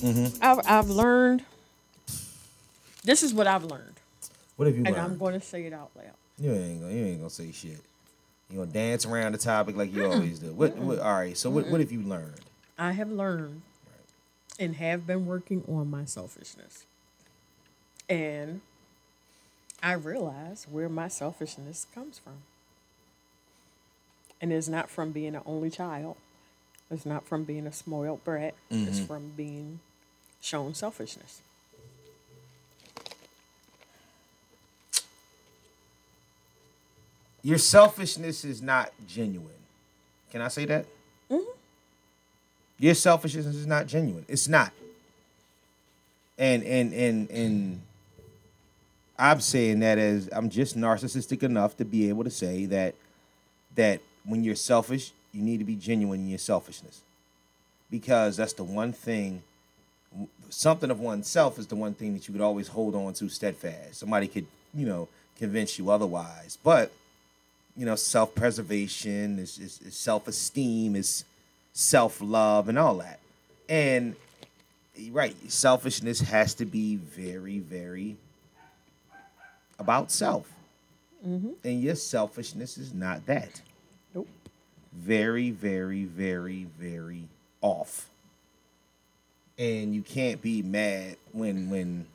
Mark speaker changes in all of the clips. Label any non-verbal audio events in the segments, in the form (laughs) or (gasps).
Speaker 1: Mm-hmm.
Speaker 2: I've, I've learned. This is what I've learned,
Speaker 3: What have you
Speaker 2: and
Speaker 3: learned?
Speaker 2: I'm going to say it out loud.
Speaker 3: You ain't gonna you ain't gonna say shit. You gonna dance around the topic like you always do. What, what all right, so what what have you learned?
Speaker 2: I have learned and have been working on my selfishness. And I realize where my selfishness comes from. And it's not from being an only child. It's not from being a spoiled brat. It's mm-hmm. from being shown selfishness.
Speaker 3: Your selfishness is not genuine. Can I say that?
Speaker 2: Mm-hmm.
Speaker 3: Your selfishness is not genuine. It's not. And and and and I'm saying that as I'm just narcissistic enough to be able to say that that when you're selfish, you need to be genuine in your selfishness. Because that's the one thing something of oneself is the one thing that you could always hold on to steadfast. Somebody could, you know, convince you otherwise. But, you know, self preservation, is, is, is self esteem, is self love, and all that. And, right, selfishness has to be very, very about self. And your selfishness is not that.
Speaker 2: Nope.
Speaker 3: Very, very, very, very off and you can't be mad when when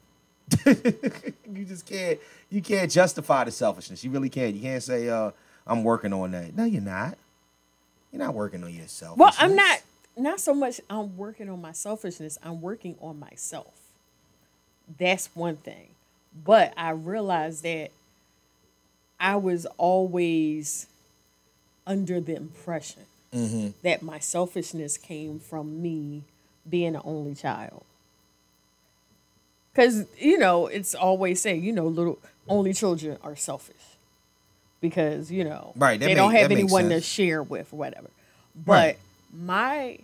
Speaker 3: (laughs) you just can't you can't justify the selfishness. You really can't. You can't say uh I'm working on that. No, you're not. You're not working on yourself.
Speaker 2: Well, I'm not not so much I'm working on my selfishness, I'm working on myself. That's one thing. But I realized that I was always under the impression mm-hmm. that my selfishness came from me being an only child. Cause you know, it's always saying, you know, little only children are selfish. Because, you know,
Speaker 3: Right,
Speaker 2: they don't have anyone to share with or whatever. But
Speaker 3: Right.
Speaker 2: my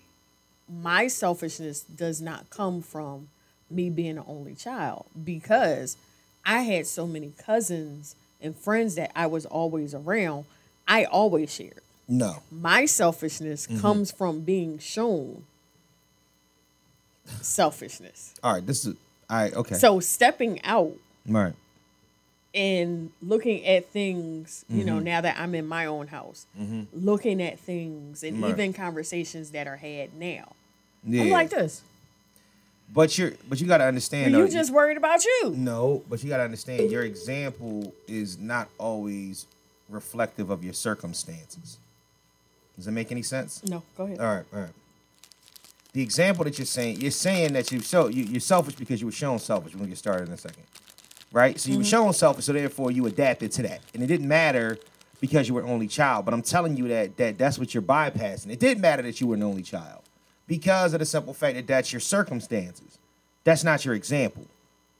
Speaker 2: my selfishness does not come from me being an only child because I had so many cousins and friends that I was always around. I always shared.
Speaker 3: No.
Speaker 2: My selfishness
Speaker 3: Mm-hmm.
Speaker 2: comes from being shown selfishness.
Speaker 3: All right, this is all right, okay.
Speaker 2: So stepping out
Speaker 3: right.
Speaker 2: And looking at things, you
Speaker 3: Mm-hmm.
Speaker 2: know, now that I'm in my own house, looking at things and
Speaker 3: Right.
Speaker 2: even conversations that are had now.
Speaker 3: Yeah.
Speaker 2: I'm like this.
Speaker 3: but you're but you gotta understand
Speaker 2: You just worried about you.
Speaker 3: No, but you gotta understand your example is not always reflective of your circumstances. Does that make any sense?
Speaker 2: No, go ahead.
Speaker 3: All right, all right. The example that you're saying, you're saying that you so you, you're selfish because you were shown selfish. We're gonna get started in a second, right? So you were mm-hmm. shown selfish, so therefore you adapted to that, and it didn't matter because you were an only child. But I'm telling you that that that's what you're bypassing. It didn't matter that you were an only child because of the simple fact that that's your circumstances. That's not your example.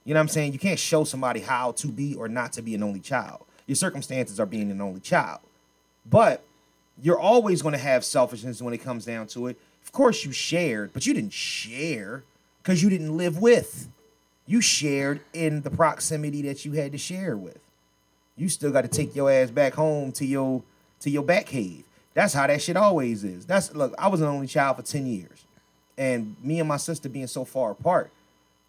Speaker 3: You know what I'm saying? You can't show somebody how to be or not to be an only child. Your circumstances are being an only child. But you're always going to have selfishness when it comes down to it. Of course, you shared, but you didn't share because you didn't live with. You shared in the proximity that you had to share with. You still got to take your ass back home to your to your back cave. That's how that shit always is. That's look. I was an only child for ten years, and me and my sister being so far apart,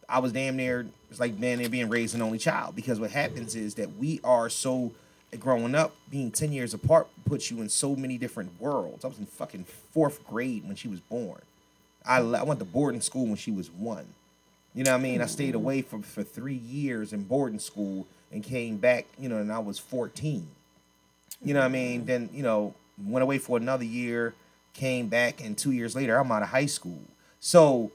Speaker 3: I was damn near it's like damn near being raised an only child because what happens is that we are so growing up being 10 years apart puts you in so many different worlds. I was in fucking fourth grade when she was born. I, I went to boarding school when she was one. You know what I mean? I stayed away from for three years in boarding school and came back, you know, and I was 14. You know what I mean? Mm-hmm. Then, you know, went away for another year, came back, and two years later, I'm out of high school. So,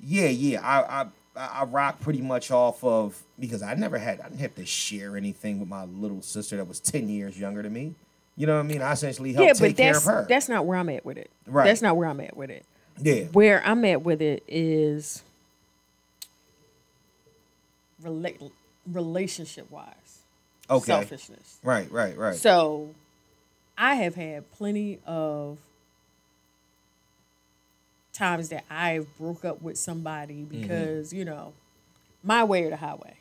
Speaker 3: yeah, yeah, I, I, I rock pretty much off of because I never had, I didn't have to share anything with my little sister that was 10 years younger than me. You know what I mean? I essentially helped
Speaker 2: yeah,
Speaker 3: take care of her.
Speaker 2: that's not where I'm at with it.
Speaker 3: Right.
Speaker 2: That's not where I'm at with it.
Speaker 3: yeah.
Speaker 2: Where I'm at with it is rela- relationship wise.
Speaker 3: Okay.
Speaker 2: Selfishness.
Speaker 3: Right, right, right.
Speaker 2: So I have had plenty of times that I've broke up with somebody
Speaker 3: Mm-hmm.
Speaker 2: because you know my way or the highway.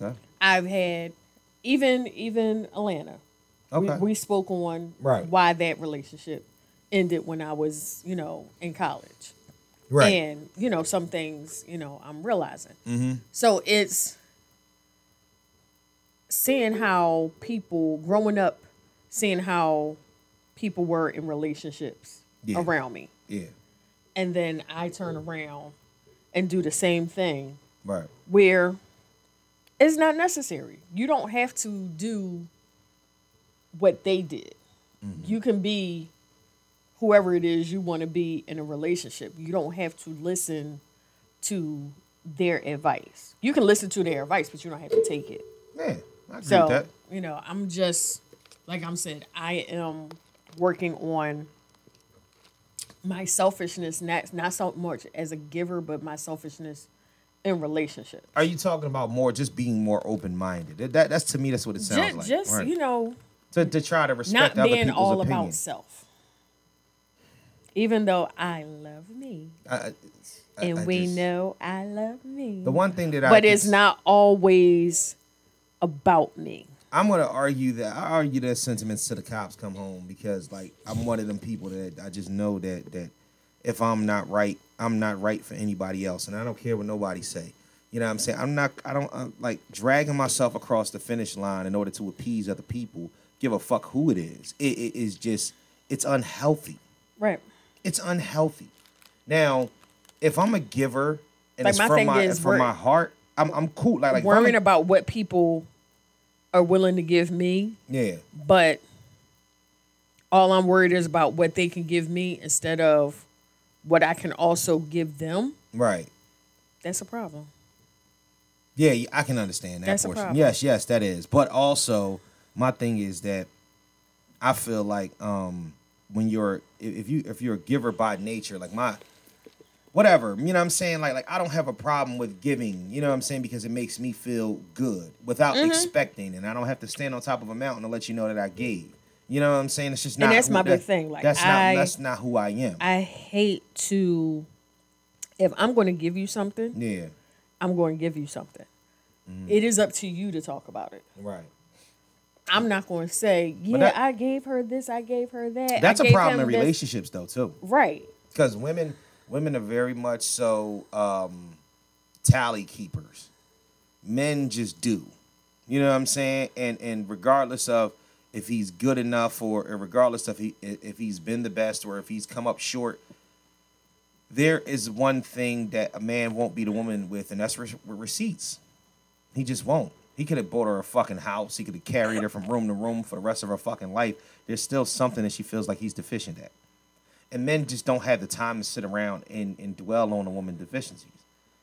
Speaker 3: Okay.
Speaker 2: I've had even even Atlanta.
Speaker 3: Okay.
Speaker 2: We, we spoke on
Speaker 3: Right.
Speaker 2: why that relationship ended when I was you know in college.
Speaker 3: Right.
Speaker 2: And you know some things you know I'm realizing.
Speaker 3: Mm-hmm.
Speaker 2: So it's seeing how people growing up, seeing how people were in relationships
Speaker 3: Yeah.
Speaker 2: around me,
Speaker 3: yeah.
Speaker 2: and then I turn around and do the same thing
Speaker 3: Right.
Speaker 2: where it's not necessary. You don't have to do what they did. You can be whoever it is you want to be in a relationship. You don't have to listen to their advice. You can listen to their advice, but you don't have to take it.
Speaker 3: Yeah. I agree with
Speaker 2: So,
Speaker 3: that.
Speaker 2: you know, I'm just like I'm said, I am working on my selfishness, not not so much as a giver, but my selfishness in relationships.
Speaker 3: Are you talking about more just being more open minded? That, that that's to me that's what it sounds
Speaker 2: just,
Speaker 3: like.
Speaker 2: just
Speaker 3: right.
Speaker 2: you know,
Speaker 3: to, to try to respect
Speaker 2: not
Speaker 3: other
Speaker 2: being all
Speaker 3: opinion.
Speaker 2: about self. Even though I love me,
Speaker 3: I- I-
Speaker 2: and
Speaker 3: I
Speaker 2: we
Speaker 3: just-
Speaker 2: know I love me,
Speaker 3: the one thing that I
Speaker 2: but it's not always about me.
Speaker 3: I'm gonna argue that I argue that sentiments to the cops come home because like I'm one of them people that I just know that that if I'm not right, I'm not right for anybody else, and I don't care what nobody say. You know what I'm saying? I'm not. I don't uh, like dragging myself across the finish line in order to appease other people. Give a fuck who it is. It, it is just it's unhealthy.
Speaker 2: Right.
Speaker 3: It's unhealthy. Now, if I'm a giver and
Speaker 2: Like,
Speaker 3: it's
Speaker 2: my
Speaker 3: from my
Speaker 2: is
Speaker 3: from my heart, I'm I'm cool. Like like
Speaker 2: Worrying
Speaker 3: a-
Speaker 2: about what people are willing to give me,
Speaker 3: yeah.
Speaker 2: but all I'm worried is about what they can give me instead of what I can also give them.
Speaker 3: Right.
Speaker 2: That's a problem.
Speaker 3: Yeah, I can understand that
Speaker 2: That's a
Speaker 3: portion.
Speaker 2: problem.
Speaker 3: Yes, yes, that is. But also, my thing is that I feel like um when you're if you if you're a giver by nature, like my whatever, you know what I'm saying? Like like I don't have a problem with giving, you know what I'm saying, because it makes me feel good without
Speaker 2: Mm-hmm.
Speaker 3: expecting and I don't have to stand on top of a mountain to let you know that I gave. You know what I'm saying? It's just not
Speaker 2: And that's my big thing, like,
Speaker 3: that's
Speaker 2: I-
Speaker 3: not that's not who I am.
Speaker 2: I hate to if I'm going to give you something,
Speaker 3: yeah.
Speaker 2: I'm going to give you something.
Speaker 3: Mm-hmm.
Speaker 2: It is up to you to talk about it.
Speaker 3: Right.
Speaker 2: I'm not going to say, yeah,
Speaker 3: that-
Speaker 2: I gave her this, I gave her that.
Speaker 3: That's a problem in
Speaker 2: him this."
Speaker 3: relationships though, too.
Speaker 2: Right.
Speaker 3: because women women are very much so um, tally keepers. Men just do. You know what I'm saying? And and regardless of if he's good enough or, or regardless of he if he's been the best or if he's come up short, there is one thing that a man won't beat a woman with, and that's re- receipts. He just won't. He could have bought her a fucking house. He could have carried her from room to room for the rest of her fucking life. There's still something that she feels like he's deficient at and men just don't have the time to sit around and, and dwell on a woman's deficiencies.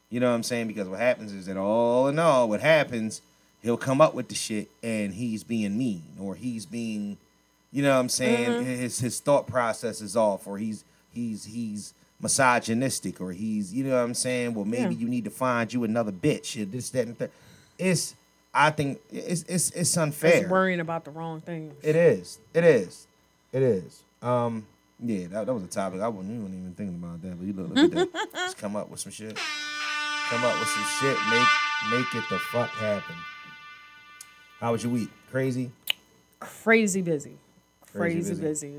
Speaker 3: You know what I'm saying? Because what happens is that all in all, what happens, he'll come up with the shit and he's being mean or he's being, you know what I'm saying? Mm-hmm. His his thought process is off or he's he's he's misogynistic or he's you know what I'm saying? Well, maybe
Speaker 2: Yeah.
Speaker 3: you need to find you another bitch. or This that and that. It's I think it's it's it's unfair.
Speaker 2: It's worrying about the wrong things.
Speaker 3: It is. It is. It is. Um. Yeah, that, that was a topic. I wasn't, wasn't even thinking about that, but you look, look at that. (laughs) Just come up with some shit. Come up with some shit. Make make it the fuck happen. How was your week? Crazy.
Speaker 2: Crazy busy.
Speaker 3: Crazy busy.
Speaker 2: busy.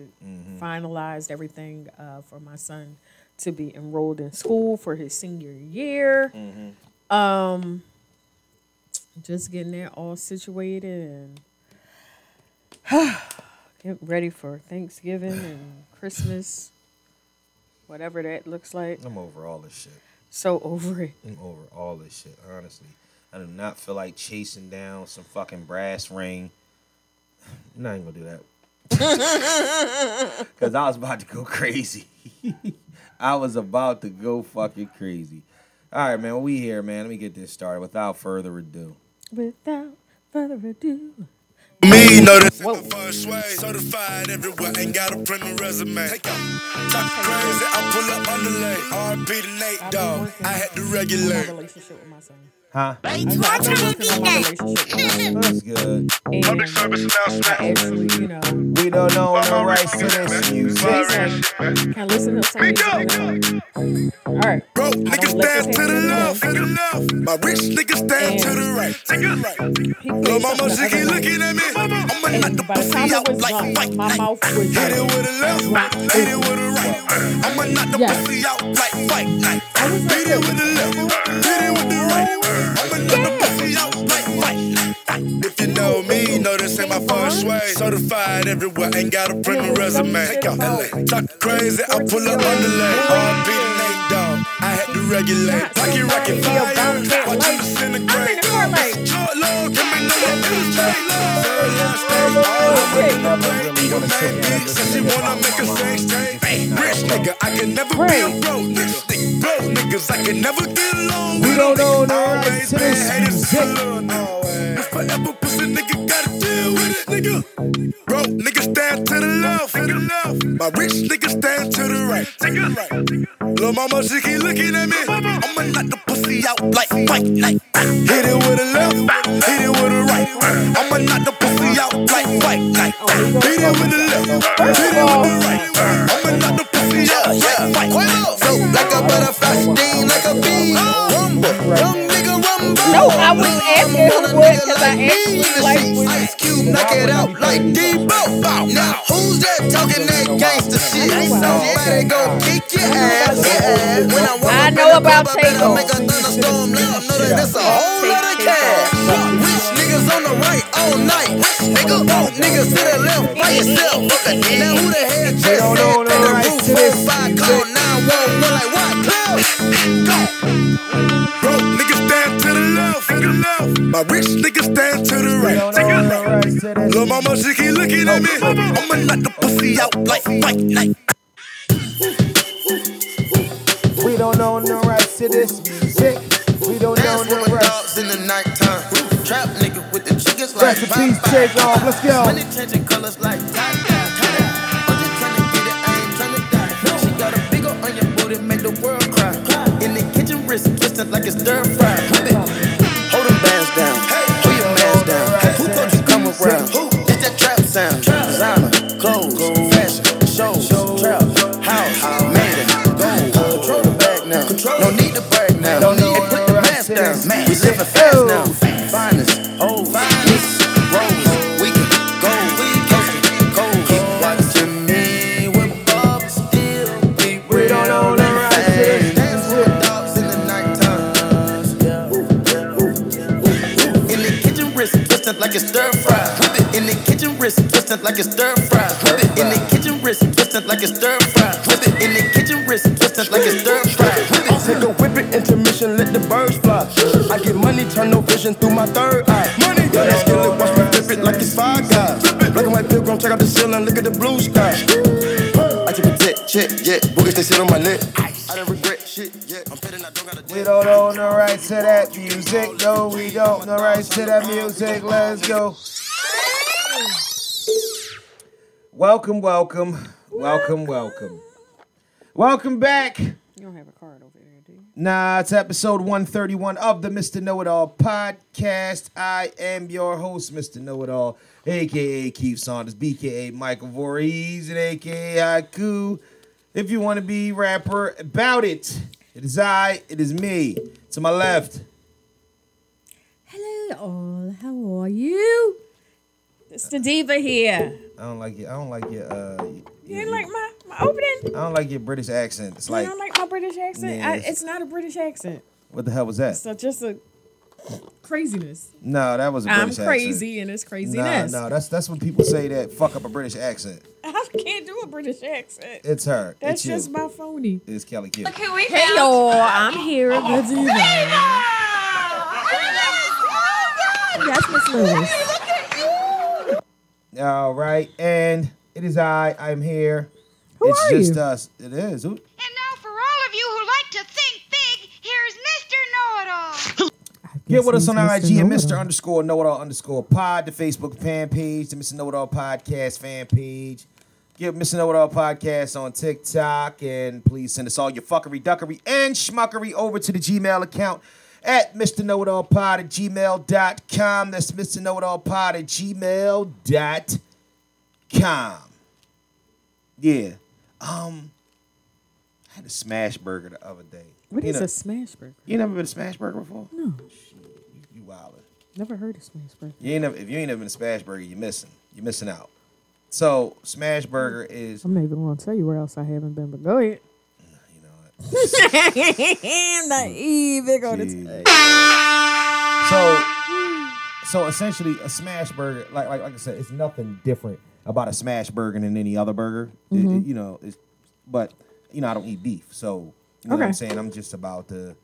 Speaker 2: Finalized everything uh, for my son to be enrolled in school for his senior year. Mm-hmm. Um, just getting that all situated and (sighs) get ready for Thanksgiving and Christmas, whatever that looks like.
Speaker 3: I'm over all this shit.
Speaker 2: So over it.
Speaker 3: I'm over all this shit. Honestly, I do not feel like chasing down some fucking brass ring. I'm not even gonna do that. (laughs) Cause I was about to go crazy. (laughs) I was about to go fucking crazy. All right, man. Well, we here, man. Let me get this started. Without further ado,
Speaker 2: Without further ado.
Speaker 4: Me know this
Speaker 2: Whoa.
Speaker 4: the first way. Certified everywhere, ain't got a print and resume. Take out. Talk crazy, I pull up underlay. RP to Nate,
Speaker 2: I've been
Speaker 4: dog.
Speaker 2: working
Speaker 4: I had to
Speaker 2: on my
Speaker 4: regulate.
Speaker 2: relationship with my son.
Speaker 3: Huh?
Speaker 2: I've been working on my relationship
Speaker 3: That's good.
Speaker 2: and
Speaker 4: Public service announcement.
Speaker 2: I actually, you know,
Speaker 3: We don't know the rights to this music.
Speaker 2: can listen to some music. All right.
Speaker 4: Bro, niggas
Speaker 2: don't
Speaker 4: stand to the left, to the left. My rich niggas stand to the right. Take it right.
Speaker 2: He
Speaker 4: mama, she keep looking at me. I'ma knock the
Speaker 2: And by the time
Speaker 4: pussy out like
Speaker 2: done,
Speaker 4: fight.
Speaker 2: my mouth was
Speaker 4: Hit it with a left, hit it with a right. I'ma knock the
Speaker 2: Yeah.
Speaker 4: pussy out like fight night. Hit it with the left, hit it with the right. I'ma knock the pussy out like fight. Ah, if you know me, you know this ain't my first way. Certified everywhere, ain't got a print resume. Take LA. Talk crazy, I pull up underlay. RP the Nate Dogg, I had to regulate. Pocket rocket fire, watch you disintegrate. Short low, can no one illustrate. Third line straight, all the way. Your main bitch says she wanna make a same straight. Rich nigga, I can never be a broke nigga. Broke niggas, I can never get along
Speaker 3: We don't know the
Speaker 4: Always been
Speaker 3: music.
Speaker 4: alone, always. Forever pussy nigga gotta deal with it, nigga. Broke niggas stand to the left, to the left. My rich niggas stand to the right, right. Mama, she keep looking at me. I'ma knock the pussy out like fight night. Hit it with a left, hit it with a right. I'ma knock the pussy out like fight night. Hit it with the left, hit it with the right. I'ma knock the pussy out like fight night.
Speaker 5: So like a butterfly, sting like a bee. Rumble, young nigga rumble.
Speaker 2: No, I was asking who would because I actually like
Speaker 5: Ice Cube, knock it out like Debo. Now who's that talking that gangster shit? Somebody gon' kick your ass. When I walk
Speaker 2: I know about
Speaker 5: club, I better
Speaker 2: Takeoff.
Speaker 5: make a thunderstorm. Let 'em know that it's a whole lot of cash. Rich niggas on the right all night. Nigga, broke niggas to the left by yourself. Now who the hell just said
Speaker 3: the
Speaker 5: that the roof on fire? Call 911 like what? Go.
Speaker 4: Left, to the left. My rich niggas stand to the
Speaker 3: We
Speaker 4: right.
Speaker 3: don't know the rights to this
Speaker 4: Lil' mama, she keep looking at me. I'ma knock the pussy out like fight night.
Speaker 3: We don't know the rights to this music. We don't know
Speaker 5: Dance
Speaker 3: the
Speaker 5: with my
Speaker 3: rights.
Speaker 5: dogs in the nighttime. Trap nigga with the chickens like
Speaker 3: Recipes
Speaker 5: Popeye.
Speaker 3: take off. Let's go.
Speaker 5: Money changing colors like tie I'm just tryna get it, I ain't tryna die. She got a big ol' onion booty, make the world cry. In the kitchen, wrist twisted like it's stir fry. Sound. Designer, clothes, fashion, shows, trap, house, made it, gold. Control the bag now. No need to brag now.
Speaker 3: Don't know
Speaker 5: Hey, put
Speaker 3: the
Speaker 5: mask
Speaker 3: to
Speaker 5: down. We living fast now. Finest, old, finest, rose, we can go, coast to coast. Keep watching me whip up, still be
Speaker 3: We don't know the rights to this
Speaker 5: Dance with dogs in the nighttime. In the kitchen, wrist twisted like it's stir wrist twisted like it's stir fry. Whip it. In the kitchen, wrist twisted like it's stir fry. Whip it. In the kitchen, wrist twisted like it's stir fry. Whip it.
Speaker 6: Take a whip it, intermission, let the birds fly. I get money, turn no vision through my third eye. Money, yeah, that skillet, watch me flip it like it's five guys. Black and white pilgrim, check out the ceiling, look at the blue sky. I take a jet, check, yeah, boogies they sit on my neck. I don't regret shit, yeah. I'm betting I don't got a
Speaker 3: We don't own the rights to that music. No, we don't. The rights to that music. Let's go. Welcome, welcome, welcome, welcome. Welcome back.
Speaker 2: You don't have a card over there, do you?
Speaker 3: Nah, it's episode 131 of the Mr. Know It All podcast. I am your host, Mr. Know It All, aka Keith Saunders, BKA Michael Voorhees, and aka Haiku. If you want to be rapper about it, it is I, it is me. To my left,
Speaker 2: Hello, all. How are you? It's the diva here.
Speaker 3: I don't like it. I don't like your. Uh,
Speaker 2: You didn't like my, my opening?
Speaker 3: I don't like your British accent. It's
Speaker 2: you
Speaker 3: like,
Speaker 2: don't like my British accent?
Speaker 3: Yeah,
Speaker 2: I,
Speaker 3: it's-
Speaker 2: it's not a British accent.
Speaker 3: what the hell was that?
Speaker 2: So just a craziness.
Speaker 3: No, that was a
Speaker 2: I'm
Speaker 3: British
Speaker 2: crazy and it's
Speaker 3: accent.
Speaker 2: craziness.
Speaker 3: No, no, that's that's when people say that fuck up a British accent. (laughs)
Speaker 2: I can't do a British accent.
Speaker 3: It's her.
Speaker 2: That's
Speaker 3: it's you.
Speaker 2: just my phony.
Speaker 3: It's Kellie Q.
Speaker 2: Hey y'all, I'm here, the diva. That's Miss Lewis.
Speaker 3: All right, and it is I. I'm here.
Speaker 2: Who
Speaker 3: it's
Speaker 2: are
Speaker 3: just
Speaker 2: you?
Speaker 3: us. It is. Who-
Speaker 7: And now, for all of you who like to think big, here's Mr. Know-It-All.
Speaker 3: Get with us on
Speaker 2: Mr.
Speaker 3: IG and Mr. Underscore know it all underscore pod, the Facebook fan page, the Mr. Know It All podcast fan page. Get Mr. Know It All podcast on TikTok, and please send us all your fuckery, duckery, and schmuckery over to the Gmail account, at Mr. Know It All Pod at gmail.com. That's Mr. Know It All Pod at gmail.com. Yeah. Um, I had a smash burger the other day.
Speaker 2: What
Speaker 3: you
Speaker 2: is
Speaker 3: know,
Speaker 2: a smash burger?
Speaker 3: You never been to smash burger before?
Speaker 2: No,
Speaker 3: Shit, you, you wildin'.
Speaker 2: never heard of smash burger.
Speaker 3: You ain't never, if you ain't never been to Smash Burger, you're missing. You're missing out. So Smash Burger is,
Speaker 2: I'm not even going to tell you where else I haven't been, but go ahead. (laughs)
Speaker 3: you know, what?
Speaker 2: I'm even going to
Speaker 3: Jeez.
Speaker 2: tell you.
Speaker 3: so so essentially a Smash Burger, like like like I said, it's nothing different about a Smash Burger than any other burger. It-
Speaker 2: Mm-hmm.
Speaker 3: it- you know, it's, but you know I don't eat beef, so you know what I'm saying. I'm just about the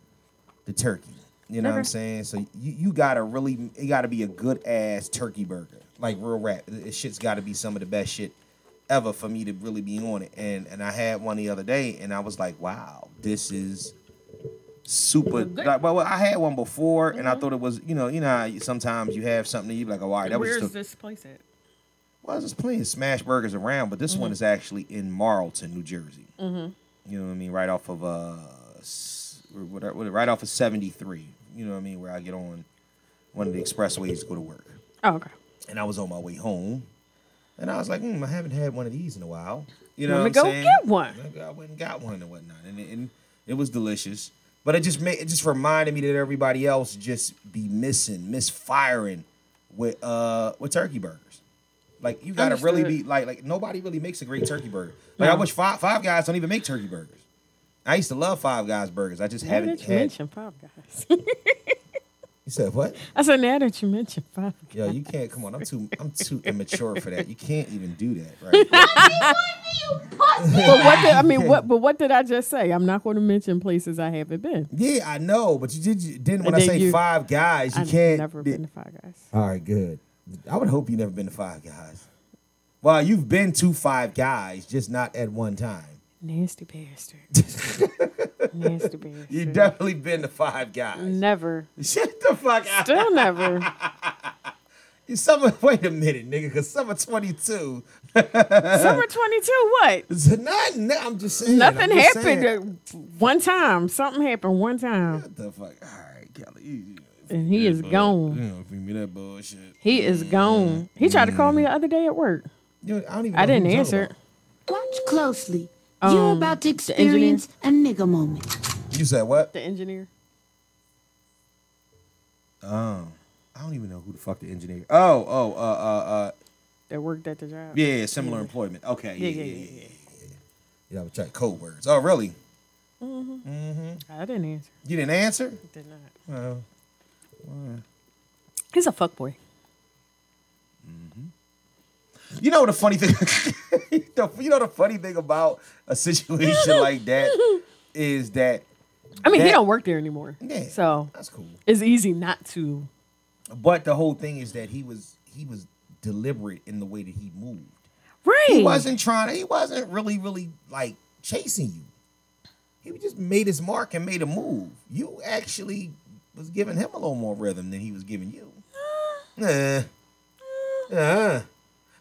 Speaker 3: the turkey. You know what I'm
Speaker 2: Okay.
Speaker 3: saying? So you, you gotta really, it gotta be a good ass turkey burger, like real rap. This shit's gotta be some of the best shit ever for me to really be on it. And and I had one the other day, and I was like, wow, this is super. Like, well, I had one before, and
Speaker 2: Mm-hmm.
Speaker 3: I thought it was, you know, you know, sometimes you have something you be like, oh, all right, that was
Speaker 2: Where's
Speaker 3: just. A,
Speaker 2: this place at?
Speaker 3: well, there's plenty of smash burgers around, but this
Speaker 2: Mm-hmm.
Speaker 3: one is actually in Marlton, New Jersey. You know what I mean? Right off of uh, s- what, what, right off of 73. You know what I mean? Where I get on one of the expressways to go to work.
Speaker 2: Oh, okay.
Speaker 3: And I was on my way home, and I was like, hmm, I haven't had one of these in a while. You know,
Speaker 2: Let me go
Speaker 3: saying?
Speaker 2: get one.
Speaker 3: I went and got one and whatnot, and it, and it was delicious. But it just made it just reminded me that everybody else just be missing, misfiring with uh with turkey burgers. Like you gotta really be like like nobody really makes a great turkey burger. Like I wish five five guys don't even make turkey burgers. I used to love Five Guys burgers. I just
Speaker 2: Now
Speaker 3: haven't had.
Speaker 2: mentioned Five Guys. (laughs)
Speaker 3: You said what?
Speaker 2: I said, now that you mentioned Five Guys.
Speaker 3: Yo, you can't. Come on, I'm too. I'm too (laughs) immature for that. You can't even do that, right? (laughs)
Speaker 2: But what did I mean? What? But what did I just say? I'm not going to mention places I haven't been.
Speaker 3: yeah, I know, but you did. You, then when
Speaker 2: And
Speaker 3: I
Speaker 2: then
Speaker 3: say
Speaker 2: you-
Speaker 3: Five Guys, you
Speaker 2: I've
Speaker 3: can't.
Speaker 2: never
Speaker 3: be-
Speaker 2: been to Five Guys.
Speaker 3: All right, good. I would hope you never been to Five Guys. Well, you've been to Five Guys, just not at one time.
Speaker 2: Nasty bastard. (laughs) Nasty bastard.
Speaker 3: You definitely been to Five Guys.
Speaker 2: never.
Speaker 3: Shut the fuck out.
Speaker 2: Still never. (laughs)
Speaker 3: You Summer, wait a minute, nigga, because summer 22. (laughs)
Speaker 2: Summer 22, what?
Speaker 3: It's not, no, I'm just saying.
Speaker 2: Nothing
Speaker 3: just
Speaker 2: happened
Speaker 3: saying.
Speaker 2: uh, one time. Something happened one time.
Speaker 3: What the fuck? All right, Kellie. You, you,
Speaker 2: And he is
Speaker 3: you
Speaker 2: gone.
Speaker 3: know, bring me that bullshit.
Speaker 2: He is gone. He tried to call me the other day at work.
Speaker 3: You, I don't even.
Speaker 2: I didn't answer.
Speaker 8: Watch closely.
Speaker 2: Um,
Speaker 8: You're about to experience a nigga moment.
Speaker 3: You said what?
Speaker 2: The engineer.
Speaker 3: Um, I don't even know who the fuck the engineer. Oh, oh, uh, uh, uh,
Speaker 2: that worked at the job.
Speaker 3: yeah, similar employment. Okay, yeah,
Speaker 2: Yeah,
Speaker 3: yeah,
Speaker 2: yeah,
Speaker 3: yeah,
Speaker 2: yeah,
Speaker 3: yeah. yeah, yeah. I was trying code words. Oh, really? Mm-hmm. mm-hmm.
Speaker 2: I didn't answer.
Speaker 3: You didn't answer?
Speaker 2: Did not.
Speaker 3: Well,
Speaker 2: He's a fuckboy.
Speaker 3: You know the funny thing. (laughs) you know the funny thing about a situation like that is that
Speaker 2: I mean, he don't work there anymore.
Speaker 3: Yeah.
Speaker 2: So
Speaker 3: that's cool.
Speaker 2: it's easy not to.
Speaker 3: But the whole thing is that he was he was deliberate in the way that he moved.
Speaker 2: Right.
Speaker 3: He wasn't trying to. He wasn't really, really like chasing you. He just made his mark and made a move. You actually was giving him a little more rhythm than he was giving you. Nah. (gasps) Uh.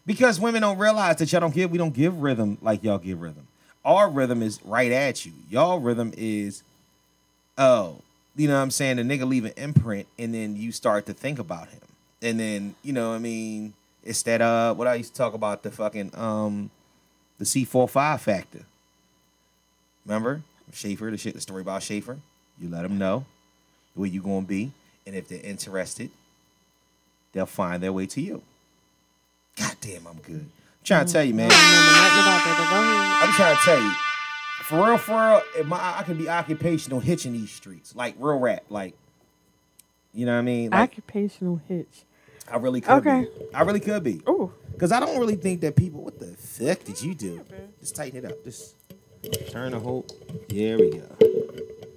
Speaker 3: Because women don't realize that y'all don't give. We don't give rhythm like y'all give rhythm. Our rhythm is right at you. Y'all rhythm is, oh, you know what I'm saying? The nigga leave an imprint, and then you start to think about him, and then you know what I mean. It's that uh, what I used to talk about the fucking um, the C four five factor. Remember Schaefer, the shit, the story about Schaefer. You let them know where you gonna be, and if they're interested, they'll find their way to you. God damn, I'm good. I'm trying to tell you, man.
Speaker 2: I don't remember nothing about that, but go ahead.
Speaker 3: I'm trying to tell you, for real, for real, if my I could be occupational hitching these streets, like real rap, like you know what I mean. Like
Speaker 2: Occupational hitch.
Speaker 3: I really could
Speaker 2: Okay.
Speaker 3: be. I really could be.
Speaker 2: Ooh.
Speaker 3: Because I don't really think that people. What the fuck did you do? Just tighten it up. Just turn the whole. There we go.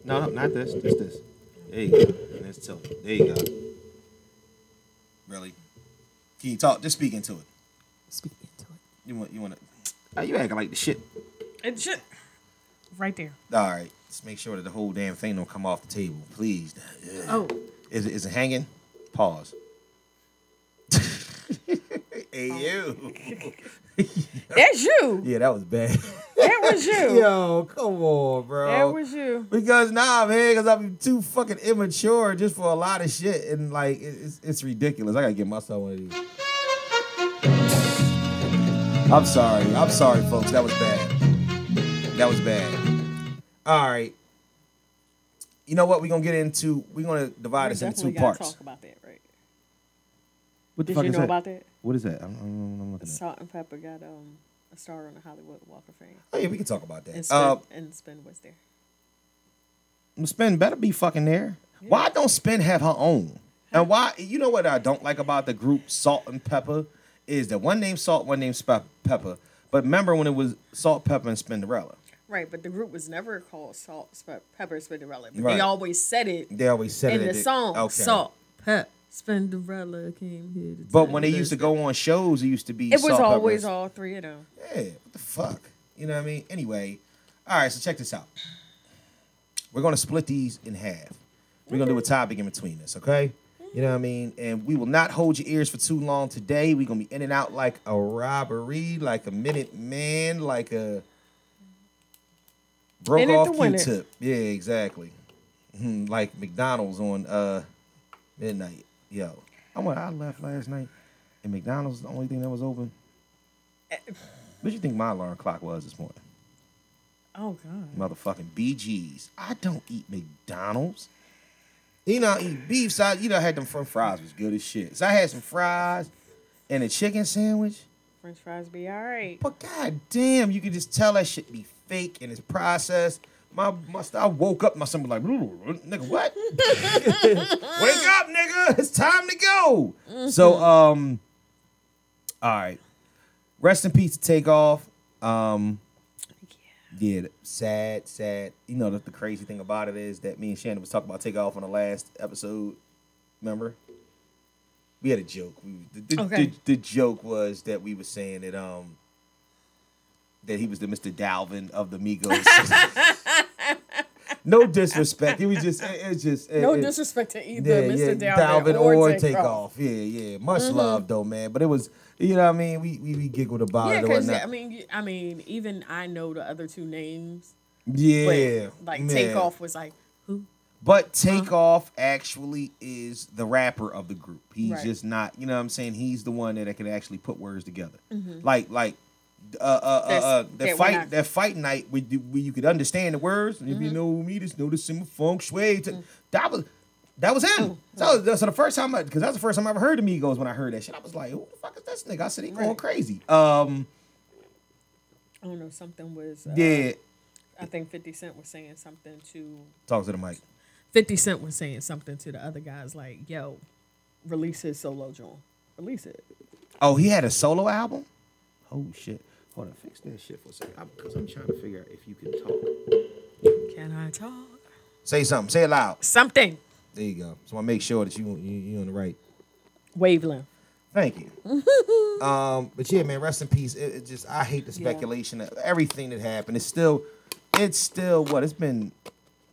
Speaker 3: No, no, not this. Just this. There you go. And it's tilted. There you go. Really? Can you talk? Just speak into it.
Speaker 2: Speak into it.
Speaker 3: You want? You want to? Oh, you acting like the shit.
Speaker 2: It shit. Right there.
Speaker 3: All right. Just make sure that the whole damn thing don't come off the table, please.
Speaker 2: Oh.
Speaker 3: Is it? Is it hanging? Pause. (laughs) hey you. (laughs) (laughs)
Speaker 2: That's you.
Speaker 3: Yeah, that was bad.
Speaker 2: That was you. (laughs)
Speaker 3: Yo, come on, bro.
Speaker 2: That was you.
Speaker 3: Because nah, man, because I'm too fucking immature just for a lot of shit, and like it's, it's ridiculous. I gotta get myself one of these. I'm sorry. I'm sorry, folks. That was bad. That was bad. All right. You know what? We're gonna get into. We're gonna divide
Speaker 2: We
Speaker 3: this into two parts.
Speaker 2: talk about that, right?
Speaker 3: What the
Speaker 2: Did
Speaker 3: fuck
Speaker 2: you
Speaker 3: is
Speaker 2: know
Speaker 3: that?
Speaker 2: about that?
Speaker 3: What is that? I'm, I'm, I'm looking at.
Speaker 2: Salt and Pepa got um a star on the Hollywood Walk of Fame,
Speaker 3: Oh yeah, we can talk about that.
Speaker 2: and Spin,
Speaker 3: Uh,
Speaker 2: and Spin was there.
Speaker 3: Spin better be fucking there. Why don't Spin have her own? And why? You know what I don't like about the group Salt and Pepa is that one name Salt, one name Spe- Pepa. But remember when it was Salt, Pepa, and Spinderella?
Speaker 2: Right, but the group was never called Salt, Pepa, Spinderella. But
Speaker 3: Right.
Speaker 2: they always said it
Speaker 3: They always said
Speaker 2: in
Speaker 3: it.
Speaker 2: In the
Speaker 3: they-
Speaker 2: song.
Speaker 3: Okay.
Speaker 2: Salt, Pep, Spinderella came here. To
Speaker 3: But when they used to go on shows, it used to be.
Speaker 2: it was
Speaker 3: Salt,
Speaker 2: always
Speaker 3: and-
Speaker 2: all three of them.
Speaker 3: Yeah, what the fuck? You know what I mean? Anyway, all right, so check this out. We're gonna split these in half. We're gonna do a topic in between this, okay? You know what I mean? And we will not hold your ears for too long today. We're gonna be in and out like a robbery, like a minute man, like a broke
Speaker 2: In
Speaker 3: off
Speaker 2: to.
Speaker 3: Q-tip. Yeah, exactly. (laughs) Like McDonald's on uh midnight. Yo, I went. I left last night, and McDonald's was the only thing that was open. Eh. What do you think my alarm clock was this morning?
Speaker 2: Oh God.
Speaker 3: Motherfucking BG's. I don't eat McDonald's. You know, I eat beef. So I, you know, I had them French fries was good as shit. So I had some fries and a chicken sandwich.
Speaker 2: French fries be all right.
Speaker 3: But god damn, you can just tell that shit be fake and it's processed. My, my I woke up, my son was like, nigga, what? (laughs) Wake up, nigga. It's time to go. So, um, all right. Rest in peace to Takeoff. Um, yeah, sad, sad. You know, the, the crazy thing about it is that me and Shannon was talking about Takeoff on the last episode. Remember? We had a joke. We, the, the,
Speaker 2: Okay.
Speaker 3: the, the joke was that we were saying that um that he was the Mr. Dalvin of the Migos. (laughs) no disrespect. It was just it, it's just it-
Speaker 2: No
Speaker 3: it-
Speaker 2: disrespect to either Mr.
Speaker 3: yeah,
Speaker 2: Dalvin,
Speaker 3: Dalvin
Speaker 2: or,
Speaker 3: or
Speaker 2: Takeoff.
Speaker 3: Takeoff. Yeah, yeah. Much mm-hmm. love though, man. But it was you know what I mean. We we, we giggled about
Speaker 2: Yeah,
Speaker 3: it
Speaker 2: because
Speaker 3: whatnot.
Speaker 2: I mean, I mean, even I know the other two names.
Speaker 3: yeah,
Speaker 2: But like
Speaker 3: man.
Speaker 2: Takeoff was like, who?
Speaker 3: But Takeoff actually is the rapper of the group. He's
Speaker 2: Right.
Speaker 3: just not, you know what I'm saying? He's the one that can actually put words together. Mm-hmm. Like, like, uh, uh, uh,
Speaker 2: Mm-hmm.
Speaker 3: Uh,
Speaker 2: that
Speaker 3: that fight,
Speaker 2: not-
Speaker 3: that fight night where you, where you could understand the words. And
Speaker 2: Mm-hmm.
Speaker 3: you know me, just know the simple funk shui.
Speaker 2: Mm.
Speaker 3: That was, that was him. So, so the first time, because that's the first time I ever heard of Migos when I heard that shit. I was like, who the fuck is this nigga? I said, he going
Speaker 2: Right.
Speaker 3: crazy. Um,
Speaker 2: I don't know. Something was. Uh,
Speaker 3: yeah.
Speaker 2: I think Fifty Cent was saying something to.
Speaker 3: Talk to the mic.
Speaker 2: Fifty Cent was saying something to the other guys like, "Yo, release his solo joint. Release it."
Speaker 3: Oh, he had a solo album? Oh, shit. Hold on, fix that shit for a second. Because I'm, trying to figure out if you can talk.
Speaker 2: Can I talk?
Speaker 3: Say something. Say it loud.
Speaker 2: Something.
Speaker 3: There you go. So I make sure that you you you on the right.
Speaker 2: Wavelength.
Speaker 3: Thank you. (laughs) um, but yeah, man, rest in peace. It, it just I hate the
Speaker 2: Yeah.
Speaker 3: speculation. of Everything that happened. It's still, it's still what it's been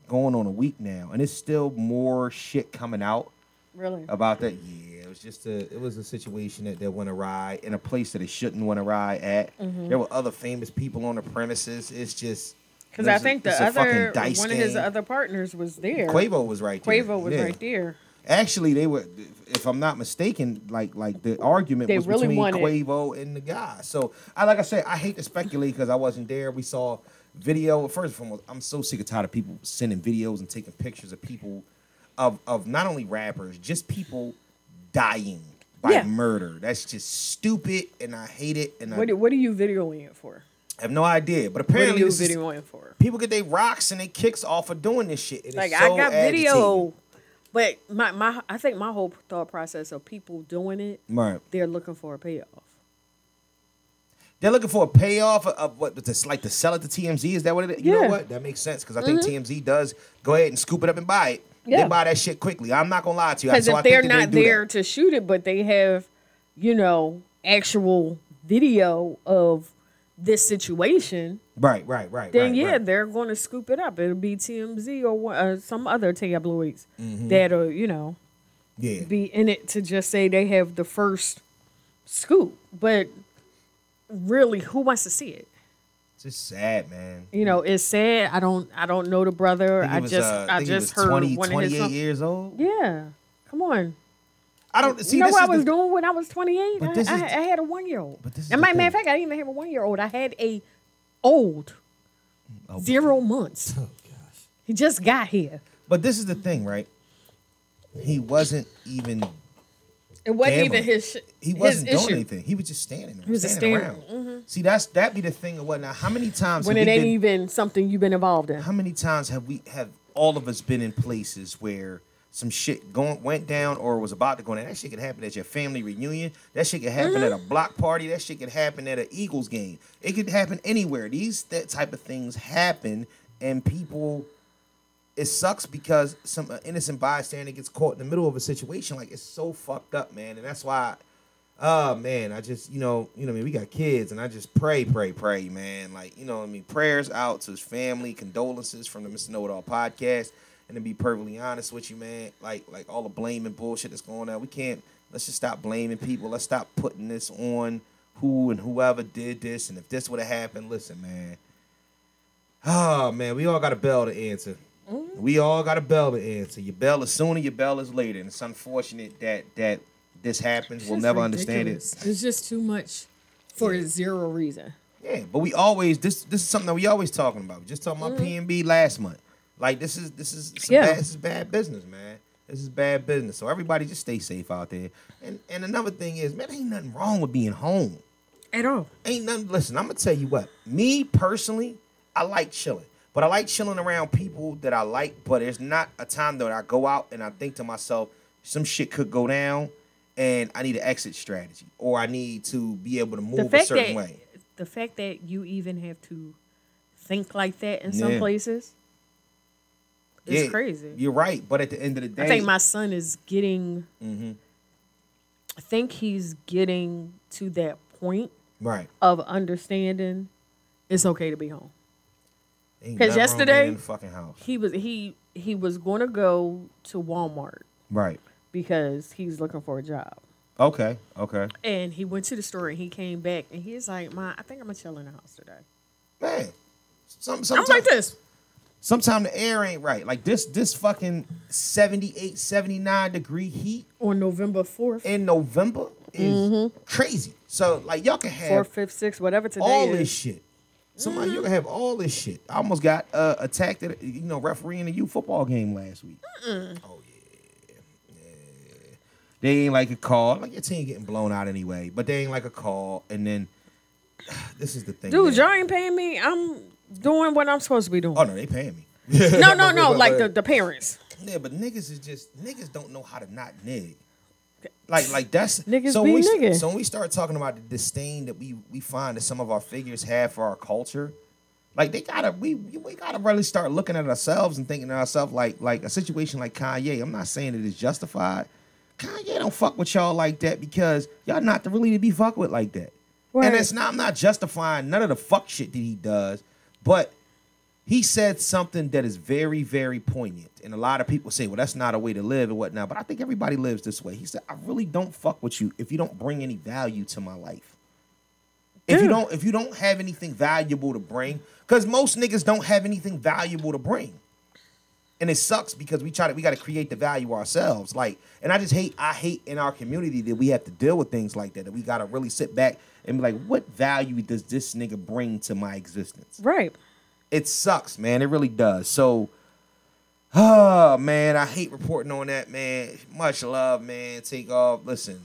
Speaker 3: going on a week now, and it's still more shit coming out
Speaker 2: Really?
Speaker 3: about that. Yeah, it was just a it was a situation that, that went awry in a place that it shouldn't went awry at.
Speaker 2: Mm-hmm.
Speaker 3: There were other famous people on the premises. It's just
Speaker 2: Because I think the
Speaker 3: a fucking
Speaker 2: other one of his
Speaker 3: game.
Speaker 2: other partners was there.
Speaker 3: Quavo was right there.
Speaker 2: Quavo was
Speaker 3: Yeah.
Speaker 2: right there.
Speaker 3: Actually, they were, if I'm not mistaken, like like the argument
Speaker 2: They
Speaker 3: was
Speaker 2: really
Speaker 3: between
Speaker 2: wanted-
Speaker 3: Quavo and the guy. So I like I said, I hate to speculate because I wasn't there. We saw video. First and foremost, I'm so sick and tired of people sending videos and taking pictures of people of of not only rappers, just people dying by
Speaker 2: Yeah.
Speaker 3: murder. That's just stupid, and I hate it. And
Speaker 2: What,
Speaker 3: I
Speaker 2: what are you videoing it for?
Speaker 3: have no idea. But
Speaker 2: What are
Speaker 3: apparently,
Speaker 2: you
Speaker 3: is-
Speaker 2: videoing it for?
Speaker 3: people get their rocks and they kicks off of doing this shit. It is
Speaker 2: Like
Speaker 3: so
Speaker 2: I got video, but my, my I think my whole thought process of people doing it,
Speaker 3: Right.
Speaker 2: they're looking for a payoff.
Speaker 3: They're looking for a payoff of, of what to like to sell it to TMZ. Is that what it is? You know
Speaker 2: Yeah. Mm-hmm.
Speaker 3: what? That makes sense because I think TMZ does go ahead and scoop it up and buy it. They buy that shit quickly. I'm not gonna lie to you.
Speaker 2: Because
Speaker 3: So
Speaker 2: if they're
Speaker 3: that they
Speaker 2: not
Speaker 3: that.
Speaker 2: there to shoot it, but they have, you know, actual video of this situation,
Speaker 3: right, right, right,
Speaker 2: then
Speaker 3: right,
Speaker 2: yeah,
Speaker 3: right.
Speaker 2: they're going to scoop it up. It'll be TMZ or uh, some other tabloids
Speaker 3: Mm-hmm.
Speaker 2: that'll, you know,
Speaker 3: yeah.
Speaker 2: be in it to just say they have the first scoop. But really, who wants to see it?
Speaker 3: Just sad, man.
Speaker 2: You know, it's sad. I don't I don't know the brother. I,
Speaker 3: was,
Speaker 2: just
Speaker 3: uh,
Speaker 2: I,
Speaker 3: he
Speaker 2: just
Speaker 3: was
Speaker 2: heard
Speaker 3: 20,
Speaker 2: one of
Speaker 3: 28
Speaker 2: his songs.
Speaker 3: years old.
Speaker 2: Yeah. Come on.
Speaker 3: I don't see.
Speaker 2: you know what I was
Speaker 3: the-
Speaker 2: doing when I was 28?
Speaker 3: But
Speaker 2: I, I,
Speaker 3: is-
Speaker 2: I had a one year old.
Speaker 3: But this is
Speaker 2: And my matter of fact, I didn't even have a one year old. I had a old
Speaker 3: Oh,
Speaker 2: zero months. (laughs) Oh gosh. He just got here.
Speaker 3: But this is the thing, right? He wasn't even.
Speaker 2: It wasn't
Speaker 3: Gambling.
Speaker 2: even his.
Speaker 3: He wasn't doing
Speaker 2: issue.
Speaker 3: anything. He was just standing there.
Speaker 2: He was just
Speaker 3: standing
Speaker 2: standing- mm-hmm.
Speaker 3: around. See, that's that be the thing of what now. How many times
Speaker 2: When
Speaker 3: have
Speaker 2: it ain't
Speaker 3: been-
Speaker 2: even something you've been involved in.
Speaker 3: How many times have we have all of us been in places where some shit going went down or was about to go down? That shit could happen at your family reunion. That shit could happen at a
Speaker 2: Mm-hmm.
Speaker 3: block party. That shit could happen at an Eagles game. It could happen anywhere. These that type of things happen, and people. It sucks because some uh, innocent bystander gets caught in the middle of a situation. Like it's so fucked up, man, and that's why. Oh man, I just you know you know I mean? We got kids and I just pray pray pray man. Like you know I mean? Prayers out to his family condolences from the Mr. Know It All podcast. And to be perfectly honest with you man like like all the blame and bullshit that's going on we can't let's just stop blaming people. Let's stop putting this on who and whoever did this. And if this would have happened listen man. Oh man we all got a bell to answer Mm-hmm. we all got a bell to answer your bell is sooner your bell is later and it's unfortunate that that this happens we'll
Speaker 2: It's
Speaker 3: never understand it.
Speaker 2: It's just too much for zero reason.
Speaker 3: Yeah, but we always this this is something that we always talking about. We just talking about mm-hmm. PnB last month. Like this is this is
Speaker 2: Yeah.
Speaker 3: bad, this is bad business, man. This is bad business. So everybody just stay safe out there. And and another thing is, man, ain't nothing wrong with being home.
Speaker 2: At all.
Speaker 3: Ain't nothing. Listen, I'm gonna tell you what. Me personally, I like chilling, but I like chilling around people that I like. But there's not a time that I go out and I think to myself, some shit could go down, and I need an exit strategy, or I need to be able to move a certain
Speaker 2: that
Speaker 3: way.
Speaker 2: the fact that you even have to think like that in some
Speaker 3: Yeah.
Speaker 2: places is
Speaker 3: Yeah,
Speaker 2: crazy.
Speaker 3: You're right, but at the end of the day,
Speaker 2: I think my son is getting.
Speaker 3: Mm-hmm.
Speaker 2: I think he's getting to that point
Speaker 3: right.
Speaker 2: of understanding it's okay to be home.
Speaker 3: Ain't
Speaker 2: 'Cause
Speaker 3: nothing wrong
Speaker 2: yesterday-
Speaker 3: in the fucking house.
Speaker 2: He was he he was going to go to Walmart
Speaker 3: Right.
Speaker 2: because he's looking for a job.
Speaker 3: Okay. Okay.
Speaker 2: And he went to the store and he came back and he's like, "Ma, I think I'm gonna chill in the house today."
Speaker 3: Man. Some
Speaker 2: I'm
Speaker 3: sometimes
Speaker 2: like this.
Speaker 3: sometimes the air ain't right. Like this this fucking 78, 79 degree heat
Speaker 2: On November fourth,
Speaker 3: in November is mm-hmm. crazy. So like y'all can have
Speaker 2: fourth, fifth, sixth, whatever today
Speaker 3: all
Speaker 2: is.
Speaker 3: this shit. Somebody you can have all this shit. I almost got uh, attacked at you know refereeing a youth football game last week. Oh yeah, yeah. They ain't like a call. Like your team getting blown out anyway, but they ain't like a call. And then (sighs) this is the thing,
Speaker 2: Dude, y'all ain't paying me. I'm doing what I'm supposed to be doing.
Speaker 3: Oh no, they paying me.
Speaker 2: no, no, (laughs) no. Like the, the parents.
Speaker 3: Yeah, but niggas is just niggas don't know how to not nig. Like like that's
Speaker 2: Niggas
Speaker 3: so when we,
Speaker 2: nigga.
Speaker 3: So when we start talking about the disdain that we we find that some of our figures have for our culture, like they gotta we we gotta really start looking at ourselves and thinking to ourselves like like a situation like Kanye. I'm not saying it is justified. Kanye don't fuck with y'all like that because y'all not really to be fucked with like that.
Speaker 2: Right.
Speaker 3: And it's not I'm not justifying none of the fuck shit that he does, but he said something that is very, very poignant. And a lot of people say, well, that's not a way to live and whatnot. But I think everybody lives this way. He said, I really don't fuck with you if you don't bring any value to my life. If you don't, if you don't have anything valuable to bring, because most niggas don't have anything valuable to bring. And it sucks because we try to we got to create the value ourselves. Like, and I just hate I hate in our community that we have to deal with things like that. That we got to really sit back and be like, what value does this nigga bring to my existence?
Speaker 2: Right.
Speaker 3: It sucks, man. It really does. So, oh man, I hate reporting on that, man. Much love, man. Takeoff. Listen,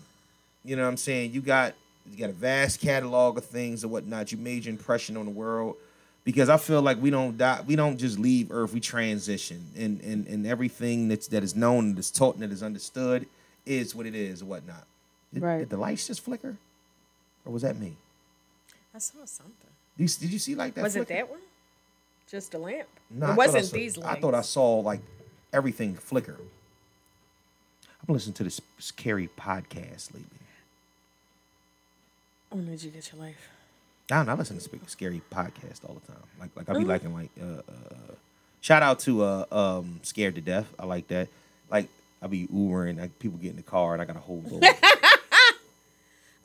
Speaker 3: you know what I'm saying. You got you got a vast catalog of things and whatnot. You made your impression on the world because I feel like we don't die. We don't just leave Earth. We transition, and and and everything that's that is known and is taught and that is understood is what it is and whatnot. Did,
Speaker 2: Right.
Speaker 3: did the lights just flicker, or was that me?
Speaker 2: I saw something.
Speaker 3: Did you, did you see like that?
Speaker 2: Was it that one? Just a lamp?
Speaker 3: No,
Speaker 2: it
Speaker 3: I
Speaker 2: wasn't
Speaker 3: saw-
Speaker 2: these
Speaker 3: lights.
Speaker 2: I
Speaker 3: thought I saw like everything flicker. I've been listening to this scary podcast lately.
Speaker 2: When did you get your life?
Speaker 3: I don't know, I listen to scary podcast all the time. Like like I be liking like uh, uh shout out to uh um Scared to Death. I like that. Like I be Ubering, like people get in the car and I gotta hold (laughs) door.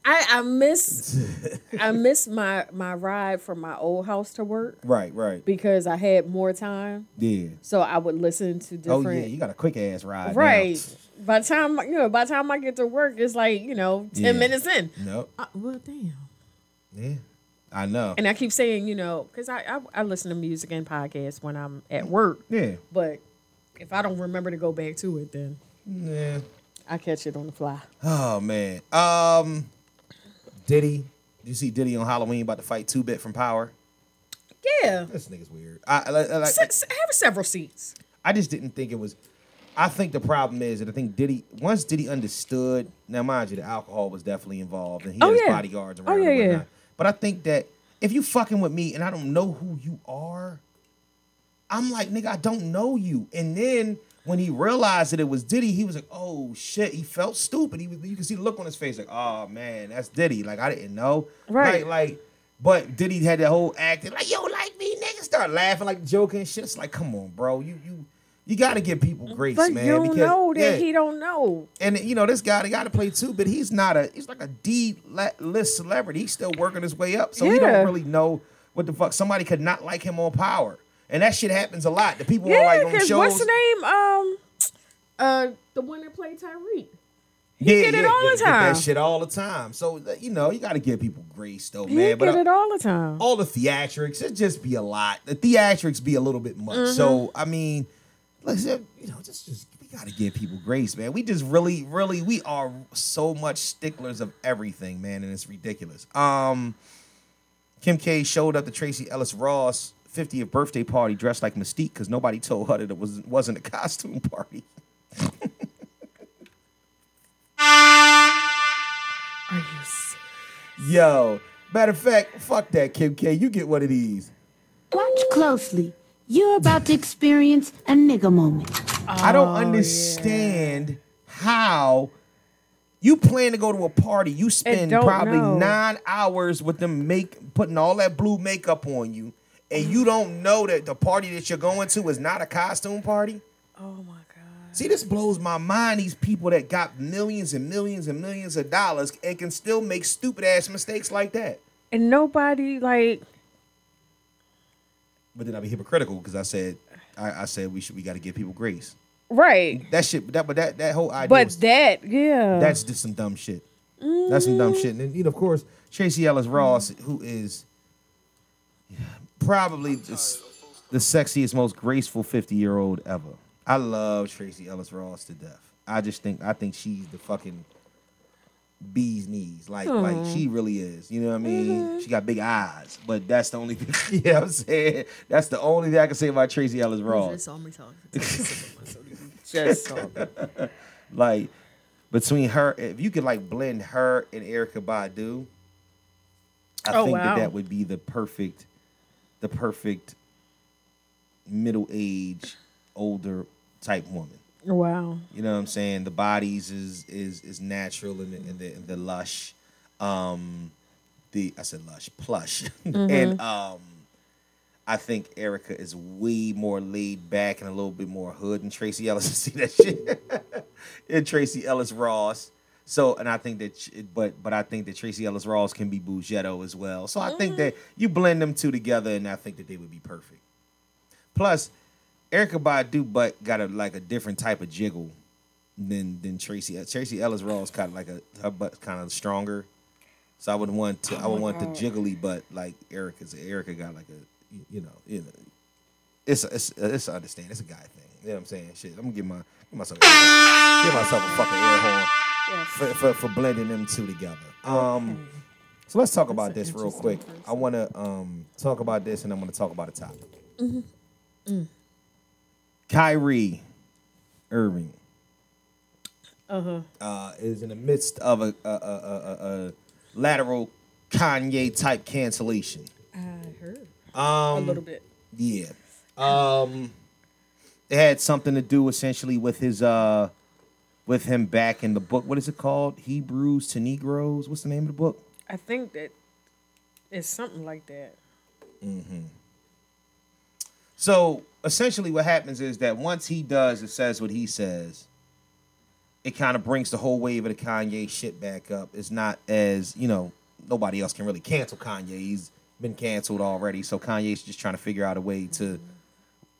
Speaker 2: I, I miss (laughs) I miss my my ride from my old house to work
Speaker 3: Right, right.
Speaker 2: because I had more time.
Speaker 3: Yeah.
Speaker 2: So I would listen to different.
Speaker 3: Oh yeah, you got a quick ass ride. now.
Speaker 2: Right. By the time you know, by the time I get to work, it's like you know ten
Speaker 3: Yeah.
Speaker 2: minutes in.
Speaker 3: Nope.
Speaker 2: Uh, well, damn.
Speaker 3: Yeah. I know.
Speaker 2: And I keep saying, you know, because I, I I listen to music and podcasts when I'm at work.
Speaker 3: Yeah.
Speaker 2: But if I don't remember to go back to it, then
Speaker 3: Yeah.
Speaker 2: I catch it on the fly.
Speaker 3: Oh man. Um Diddy. Did you see Diddy on Halloween about to fight two bit from power?
Speaker 2: Yeah.
Speaker 3: This nigga's weird. I, I, I like
Speaker 2: Six, have several seats.
Speaker 3: I just didn't think it was. I think the problem is that I think Diddy once Diddy understood. Now, mind you, the alcohol was definitely involved, and he
Speaker 2: Oh,
Speaker 3: had his
Speaker 2: yeah.
Speaker 3: bodyguards
Speaker 2: Oh,
Speaker 3: around.
Speaker 2: yeah,
Speaker 3: and
Speaker 2: yeah.
Speaker 3: whatnot. But I think that if you fucking with me and I don't know who you are, I'm like, nigga, I don't know you. And then when he realized that it was Diddy, he was like, oh shit. He felt stupid. He was, you can see the look on his face, like, oh man, that's Diddy. Like I didn't know.
Speaker 2: Right.
Speaker 3: Like, like but Diddy had that whole acting like, yo, like me, nigga, start laughing, like joking and shit. It's like, come on, bro. You you you gotta give people grace,
Speaker 2: But
Speaker 3: man.
Speaker 2: you
Speaker 3: because,
Speaker 2: know that
Speaker 3: yeah.
Speaker 2: he don't know.
Speaker 3: And you know, this guy, they got to play too, but he's not a. He's like a D list celebrity. He's still working his way up, so he don't really know what the fuck. Somebody could not like him on Power, and that shit happens a lot. The people are
Speaker 2: Yeah,
Speaker 3: like on
Speaker 2: because
Speaker 3: shows.
Speaker 2: what's the name? Um, uh, the one that played Tariq.
Speaker 3: yeah,
Speaker 2: get it
Speaker 3: yeah,
Speaker 2: all the
Speaker 3: yeah, get
Speaker 2: time.
Speaker 3: That shit all the time. So uh, you know, you got to give people grace, though,
Speaker 2: He
Speaker 3: man. But
Speaker 2: get
Speaker 3: uh,
Speaker 2: it all the time.
Speaker 3: all the theatrics, it just be a lot. The theatrics be a little bit much.
Speaker 2: Mm-hmm.
Speaker 3: So I mean, like I you know, just just we gotta give people grace, man. We just really, really, we are so much sticklers of everything, man, and it's ridiculous. Um, Kim K showed up to Tracee Ellis Ross 50th birthday party dressed like Mystique because nobody told her that it was wasn't a costume party.
Speaker 2: Are you serious?
Speaker 3: Yo, matter of fact, fuck that, Kim K. You get one of these.
Speaker 8: Watch closely. You're about to experience a nigga moment.
Speaker 3: I don't oh, understand how you plan to go to a party. You spend probably
Speaker 2: know.
Speaker 3: nine hours with them make putting all that blue makeup on you, and you don't know that the party that you're going to is not a costume party.
Speaker 2: Oh my god.
Speaker 3: See, this blows my mind. These people that got millions and millions and millions of dollars and can still make stupid ass mistakes like that.
Speaker 2: And nobody like
Speaker 3: But then I'd be hypocritical because I said, I, I said we should we got to give people grace.
Speaker 2: right.
Speaker 3: That shit, that but that that whole idea.
Speaker 2: But
Speaker 3: was-
Speaker 2: that, yeah.
Speaker 3: That's just some dumb shit. That's some dumb shit. And then, you know, of course, Tracee Ellis Ross, who is probably just the sexiest, most graceful 50 year old ever. I love Tracee Ellis Ross to death. I just think I think she's the fucking bee's knees. Like like she really is. You know what I mean? She got big eyes. But that's the only (laughs) thing you know what I'm saying? That's the only thing I can say about Tracee Ellis Ross. (laughs)
Speaker 2: Just saw me talking. Just saw me.
Speaker 3: like between her if you could like blend her and Erykah Badu, I
Speaker 2: Oh,
Speaker 3: think
Speaker 2: wow.
Speaker 3: that that would be the perfect the perfect middle age older type woman.
Speaker 2: Wow.
Speaker 3: You know what I'm saying? The bodies is is is natural and the, and the, and the lush. Um the I said lush, plush. (laughs) and um I think Erykah is way more laid back and a little bit more hood than Tracee Ellis. (laughs) See that shit? (laughs) and Tracee Ellis Ross. So, and I think that, but but I think that Tracee Ellis Ross can be Bougetto as well. So I think that mm-hmm. you blend them two together, and I think that they would be perfect. Plus, Erykah Badu butt got a like a different type of jiggle than than Tracee. Uh, Tracee Ellis Ross kind of like a her butt's kind of stronger. So I would want to I would oh want the jiggly butt like Erykah's. Erykah got like a you- know you know it's a, it's a, it's a understand it's a guy thing. You know what I'm saying? Shit, I'm gonna give my give myself give myself a fucking air horn for, for for blending them two together. Um, so let's talk about this real quick. I want to um talk about this and I'm gonna talk about a topic. Kyrie Irving uh, is in the midst of a, a, a, a, a lateral Kanye type cancellation.
Speaker 2: I heard
Speaker 3: Um,
Speaker 2: a little bit.
Speaker 3: Yeah. Um, it had something to do essentially with his uh, with him back in the book. What is it called? Hebrews to Negroes. What's the name of the book?
Speaker 2: I think that it's something like that. Mm-hmm.
Speaker 3: So essentially, what happens is that once he does, it says what he says. it kind of brings the whole wave of the Kanye shit back up. It's not as you know nobody else can really cancel Kanye. He's been canceled already, so Kanye's just trying to figure out a way to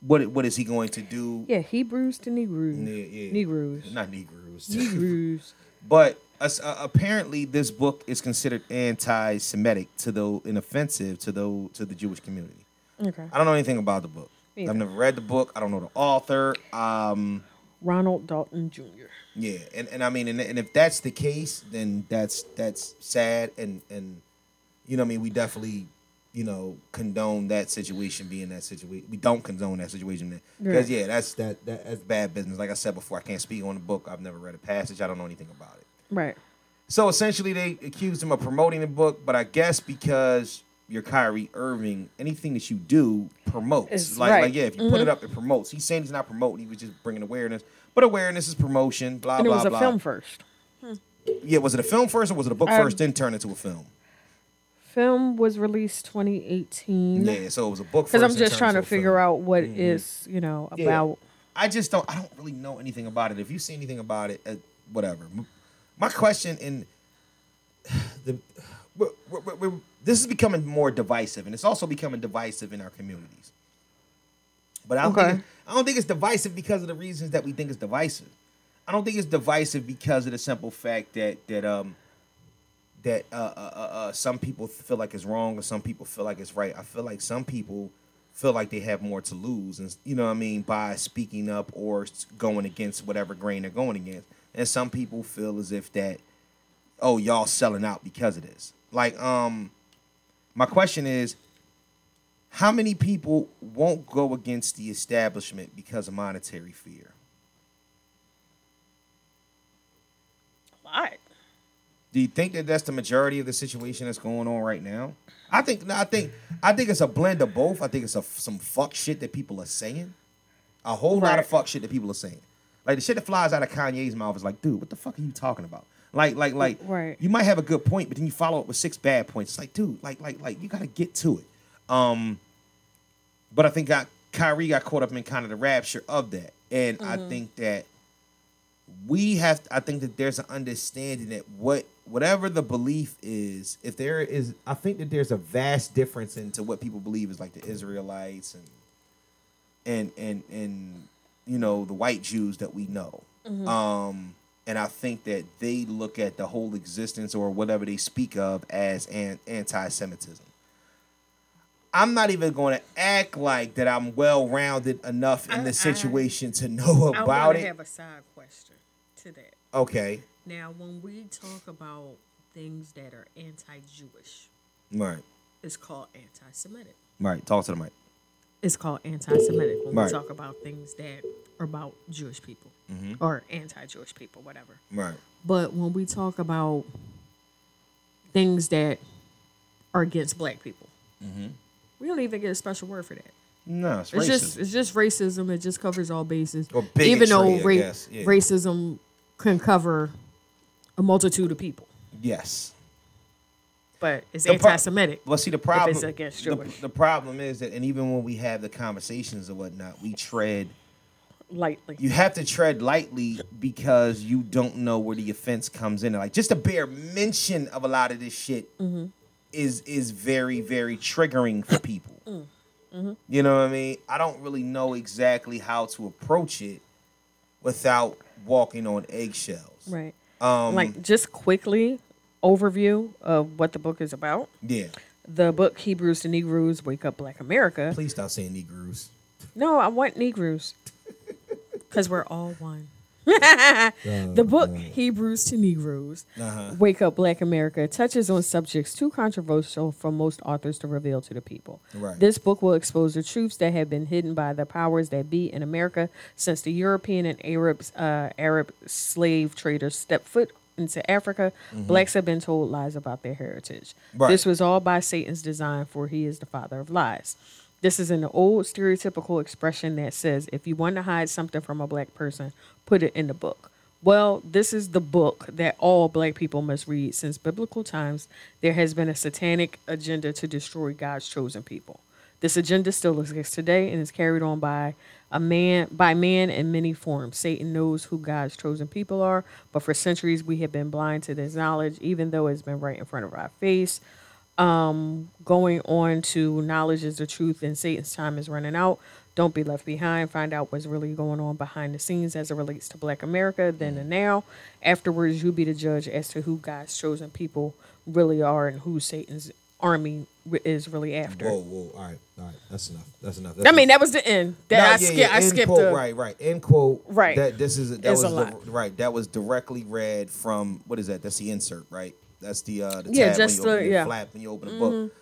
Speaker 3: what what is he going to do?
Speaker 2: Yeah, Hebrews to Negroes.
Speaker 3: Yeah, yeah.
Speaker 2: Negroes.
Speaker 3: not Negroes.
Speaker 2: Negroes. (laughs)
Speaker 3: But uh, apparently, this book is considered anti-Semitic to the and offensive to the to the Jewish community.
Speaker 2: Okay.
Speaker 3: I don't know anything about the book.
Speaker 2: Me
Speaker 3: I've never read the book. I don't know the author. Um,
Speaker 2: Ronald Dalton Jr.
Speaker 3: yeah, and, and I mean, and, and if that's the case, then that's that's sad, and and you know, what I mean, we definitely you know condone that situation being that situation. We don't condone that situation because yeah, that's that, that that's bad business. Like I said before, I can't speak on the book. I've never read a passage. I don't know anything about it.
Speaker 2: Right.
Speaker 3: So essentially, they accused him of promoting the book, but I guess because you're Kyrie Irving, anything that you do promotes.
Speaker 2: Is
Speaker 3: like,
Speaker 2: right.
Speaker 3: like, yeah, if you put
Speaker 2: Mhm.
Speaker 3: it up, it promotes. He's saying he's not promoting; he was just bringing awareness. But awareness is promotion. Blah
Speaker 2: and it
Speaker 3: blah
Speaker 2: was a
Speaker 3: blah.
Speaker 2: film first. Hmm.
Speaker 3: Yeah, was it a film first or was it a book
Speaker 2: Um,
Speaker 3: first, then turn into a film?
Speaker 2: Film was released 2018.
Speaker 3: Yeah, so it was a book.
Speaker 2: Because I'm just trying to figure
Speaker 3: film.
Speaker 2: out what
Speaker 3: Mhm.
Speaker 2: is, you know, about. Yeah.
Speaker 3: I just don't. I don't really know anything about it. If you see anything about it, uh, whatever. My question in (sighs) the (sighs) we're, we're, we're, this is becoming more divisive, and it's also becoming divisive in our communities. But I don't
Speaker 2: Okay.
Speaker 3: think I don't think it's divisive because of the reasons that we think it's divisive. I don't think it's divisive because of the simple fact that that um that uh, uh, uh, uh, some people feel like it's wrong or some people feel like it's right. I feel like some people feel like they have more to lose, and you know what I mean by speaking up or going against whatever grain they're going against. And some people feel as if that, oh, y'all selling out because of this. Like, um, my question is, how many people won't go against the establishment because of monetary fear?
Speaker 2: A lot.
Speaker 3: Do you think that that's the majority of the situation that's going on right now? I think no, I think I think it's a blend of both. I think it's a, some fuck shit that people are saying, a whole lot of fuck shit that people are saying. Like the shit that flies out of Kanye's mouth is like, dude, what the fuck are you talking about? Like, like, like,
Speaker 2: Right.
Speaker 3: you might have a good point, but then you follow up with six bad points. It's like, dude, like, like, like, you gotta get to it. Um, but I think got Kyrie got caught up in kind of the rapture of that, and I
Speaker 2: Mhm.
Speaker 3: think that we have I think that there's an understanding that what whatever the belief is, if there is I think that there's a vast difference into what people believe is like the Israelites and and and and you know the white Jews that we know.
Speaker 2: Mhm.
Speaker 3: Um and I think that they look at the whole existence or whatever they speak of as an anti-Semitism. I'm not even going to act like that I'm well rounded enough in the situation to know
Speaker 2: I
Speaker 3: about
Speaker 2: to
Speaker 3: it.
Speaker 2: have a side question to that.
Speaker 3: Okay.
Speaker 2: Now, when we talk about things that are anti-Jewish,
Speaker 3: Right.
Speaker 2: it's called anti-Semitic.
Speaker 3: Right. Talk to the mic.
Speaker 2: It's called anti-Semitic when
Speaker 3: Right.
Speaker 2: we talk about things that are about Jewish people
Speaker 3: Mhm.
Speaker 2: or anti-Jewish people, whatever.
Speaker 3: Right.
Speaker 2: But when we talk about things that are against black people,
Speaker 3: Mm-hmm.
Speaker 2: we don't even get a special word for that.
Speaker 3: No, it's,
Speaker 2: It's just it's just racism. It just covers all bases.
Speaker 3: Or
Speaker 2: Even though
Speaker 3: bigotry,
Speaker 2: ra-
Speaker 3: yeah.
Speaker 2: racism can cover a multitude of people,
Speaker 3: yes.
Speaker 2: but it's
Speaker 3: The pro-
Speaker 2: anti-Semitic.
Speaker 3: Well, see, the problem.
Speaker 2: it's against
Speaker 3: the,
Speaker 2: Jewish.
Speaker 3: the problem is that, and even when we have the conversations and whatnot, we tread
Speaker 2: lightly.
Speaker 3: You have to tread lightly because you don't know where the offense comes in. Like just a bare mention of a lot of this shit
Speaker 2: Mhm.
Speaker 3: is is very very triggering for people.
Speaker 2: Mhm.
Speaker 3: You know what I mean? I don't really know exactly how to approach it without walking on eggshells.
Speaker 2: Right.
Speaker 3: Um,
Speaker 2: like just quickly overview of what the book is about.
Speaker 3: Yeah.
Speaker 2: The book Hebrews to Negroes Wake Up Black America.
Speaker 3: Please stop saying Negroes.
Speaker 2: No, I want Negroes. Because we're all one. (laughs) the book Hebrews to Negroes
Speaker 3: Uh-huh.
Speaker 2: Wake Up Black America touches on subjects too controversial for most authors to reveal to the people.
Speaker 3: Right.
Speaker 2: This book will expose the truths that have been hidden by the powers that be in America since the European and Arabs, uh, Arab slave traders stepped foot into Africa.
Speaker 3: Mhm.
Speaker 2: Blacks have been told lies about their heritage.
Speaker 3: Right.
Speaker 2: This was all by Satan's design, for he is the father of lies. This is an old stereotypical expression that says if you want to hide something from a black person, put it in the book. Well, this is the book that all black people must read. Since biblical times, there has been a satanic agenda to destroy God's chosen people. This agenda still exists today and is carried on by a man by man in many forms. Satan knows who God's chosen people are, but for centuries we have been blind to this knowledge, even though it's been right in front of our face. Um, going on to knowledge is the truth, and Satan's time is running out. Don't be left behind. Find out what's really going on behind the scenes as it relates to Black America then and now. Afterwards, you'll be the judge as to who God's chosen people really are and who Satan's army is really after.
Speaker 3: Whoa, whoa, all right, all right, that's enough. That's enough.
Speaker 2: I
Speaker 3: That's
Speaker 2: mean, that was the end. That
Speaker 3: No,
Speaker 2: I,
Speaker 3: yeah,
Speaker 2: ski-
Speaker 3: yeah,
Speaker 2: I skipped
Speaker 3: quote,
Speaker 2: the
Speaker 3: right, right. End quote.
Speaker 2: Right.
Speaker 3: That this is that
Speaker 2: It's
Speaker 3: was
Speaker 2: a
Speaker 3: the- right. That was directly read from what is that? That's the insert, right? That's the uh the
Speaker 2: Yeah,
Speaker 3: tab
Speaker 2: just
Speaker 3: when you
Speaker 2: the-
Speaker 3: open the
Speaker 2: yeah. Mm-hmm.
Speaker 3: flap when you open the book.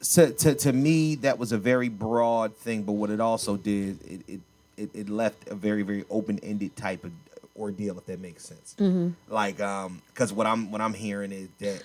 Speaker 3: So to to me, that was a very broad thing, but what it also did, it it it, it left a very very open ended type of ordeal, if that makes sense.
Speaker 2: Mm-hmm.
Speaker 3: Like, um, because what I'm what I'm hearing is that.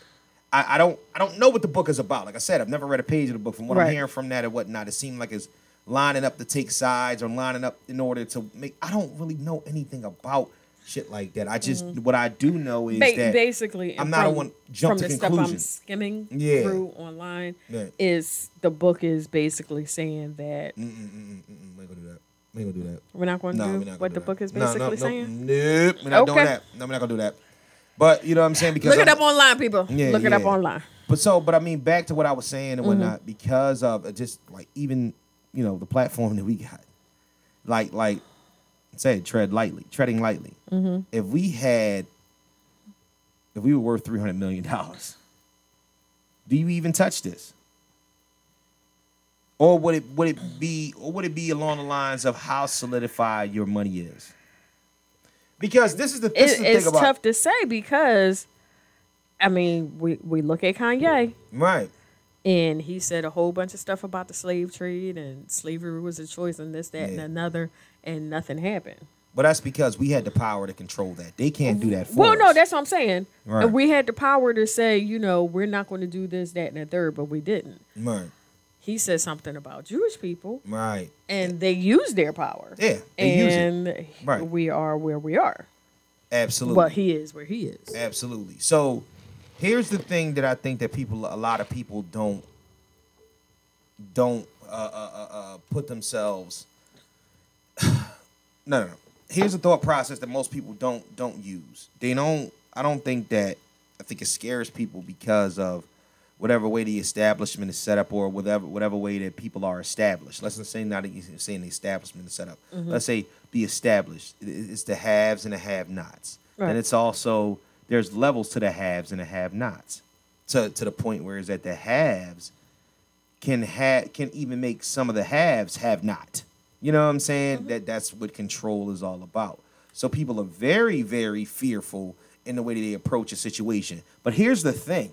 Speaker 3: I, I don't I don't know what the book is about. Like I said, I've never read a page of the book. From what I'm hearing from that and whatnot, it seemed like it's lining up to take sides or lining up in order to make. I don't really know anything about shit like that. I just what I do know is
Speaker 2: Mm-hmm. Ba-
Speaker 3: that
Speaker 2: basically,
Speaker 3: I'm not a
Speaker 2: from-
Speaker 3: one jump
Speaker 2: from
Speaker 3: to
Speaker 2: the stuff I'm skimming
Speaker 3: Yeah.
Speaker 2: through online.
Speaker 3: Yeah.
Speaker 2: Is the book is basically saying that
Speaker 3: Mm, mm, we ain't gonna do that. We ain't gonna do that.
Speaker 2: we're not going to
Speaker 3: No,
Speaker 2: do
Speaker 3: not gonna
Speaker 2: what
Speaker 3: do
Speaker 2: the
Speaker 3: that.
Speaker 2: book is
Speaker 3: No, no, no,
Speaker 2: saying.
Speaker 3: Nope, we're not doing that. No, we're not gonna do that. But you know what I'm saying because
Speaker 2: Look it
Speaker 3: I'm-
Speaker 2: up online, people.
Speaker 3: Yeah,
Speaker 2: Look it up online.
Speaker 3: But so, but I mean, back to what I was saying and
Speaker 2: Mm-hmm.
Speaker 3: whatnot, because of uh, just like even you know the platform that we got, like like say tread lightly, treading lightly.
Speaker 2: Mm-hmm.
Speaker 3: If we had, if we were worth three hundred million dollars, do you even touch this? Or would it would it be or would it be along the lines of how solidified your money is? Because this is the this is
Speaker 2: It,
Speaker 3: the
Speaker 2: it's
Speaker 3: thing about
Speaker 2: tough to say because, I mean, we we look at Kanye
Speaker 3: right.
Speaker 2: and he said a whole bunch of stuff about the slave trade and slavery was a choice and this that and another and nothing happened.
Speaker 3: But that's because we had the power to control that. They can't do that for
Speaker 2: Well,
Speaker 3: us.
Speaker 2: no, that's what I'm saying.
Speaker 3: Right.
Speaker 2: And we had the power to say, you know, we're not going to do this, that, and the third, but we didn't.
Speaker 3: right,
Speaker 2: He said something about Jewish people,
Speaker 3: right.
Speaker 2: and they used their power.
Speaker 3: Yeah, they use it.
Speaker 2: and
Speaker 3: Right.
Speaker 2: we are where we are.
Speaker 3: Absolutely.
Speaker 2: But he is where he is.
Speaker 3: Absolutely. So here's the thing that I think that people, a lot of people don't, don't uh, uh, uh, uh, put themselves. (sighs) no, no, no. Here's the thought process that most people don't don't use. They don't. I don't think that. I think it scares people because of whatever way the establishment is set up, or whatever whatever way that people are established. Let's not say not even saying the establishment is set up. Mm-hmm. Let's say be established. It's the haves and the have-nots.
Speaker 2: Right.
Speaker 3: And it's also there's levels to the haves and the have-nots. To to the point where is that the haves can have can even make some of the haves have not. You know what I'm saying? Mm-hmm. That that's what control is all about. So people are very very fearful in the way that they approach a situation. But here's the thing.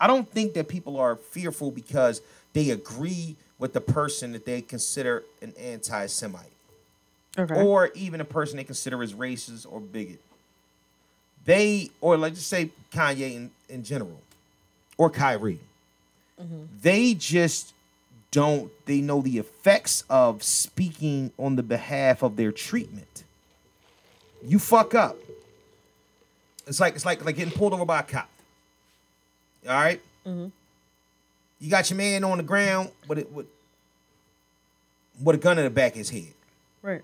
Speaker 3: I don't think that people are fearful because they agree with the person that they consider an anti-Semite
Speaker 2: Okay.
Speaker 3: or even a person they consider as racist or bigot. They, or let's just say Kanye in, in general, or Kyrie, mm-hmm. they just don't, they know the effects of speaking on the behalf of their treatment. You fuck up. It's like it's like like getting pulled over by a cop. All right? Mm-hmm. You got your man on the ground with it with, with a gun in the back of his head
Speaker 2: right.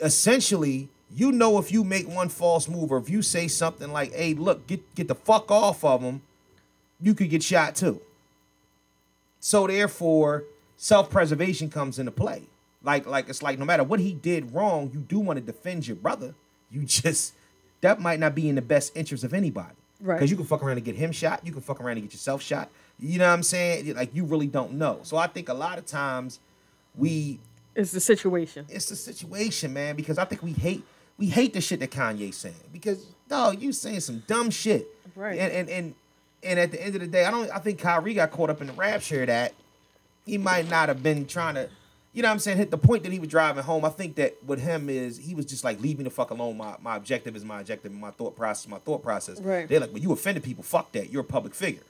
Speaker 3: essentially, you know, if you make one false move or if you say something like, "Hey, look, get get the fuck off of him," you could get shot too. So therefore, self-preservation comes into play. Like like it's like no matter what he did wrong, you do want to defend your brother. You (laughs) just that might not be in the best interest of anybody.
Speaker 2: Right.
Speaker 3: Because you can fuck around and get him shot. You can fuck around and get yourself shot. You know what I'm saying? Like you really don't know. So I think a lot of times we
Speaker 2: It's the situation.
Speaker 3: it's the situation, man. Because I think we hate we hate the shit that Kanye's saying. Because dog, you saying some dumb shit,
Speaker 2: Right.
Speaker 3: And and and and at the end of the day, I don't. I think Kyrie got caught up in the rapture that he might not have been trying to. You know what I'm saying? Hit the point that he was driving home. I think that with him is he was just like leave me the fuck alone. My my objective is my objective. My thought process. My thought process.
Speaker 2: Right.
Speaker 3: They're like, well, you offended people. Fuck that. You're a public figure.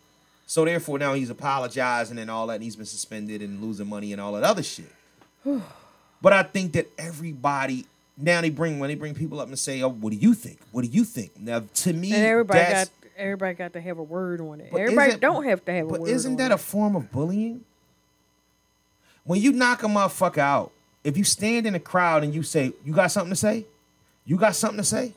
Speaker 3: So therefore, now he's apologizing and all that, and he's been suspended and losing money and all that other shit. (sighs) But I think that everybody now they bring when they bring people up and say, "Oh, what do you think? What do you think?" Now, to me,
Speaker 2: And everybody
Speaker 3: that's,
Speaker 2: got Everybody got to have a word on it.
Speaker 3: But
Speaker 2: Everybody don't have to have a word.
Speaker 3: But
Speaker 2: isn't
Speaker 3: that
Speaker 2: it.
Speaker 3: a form of bullying? When you knock a motherfucker out, if you stand in a crowd and you say, "You got something to say? You got something to say?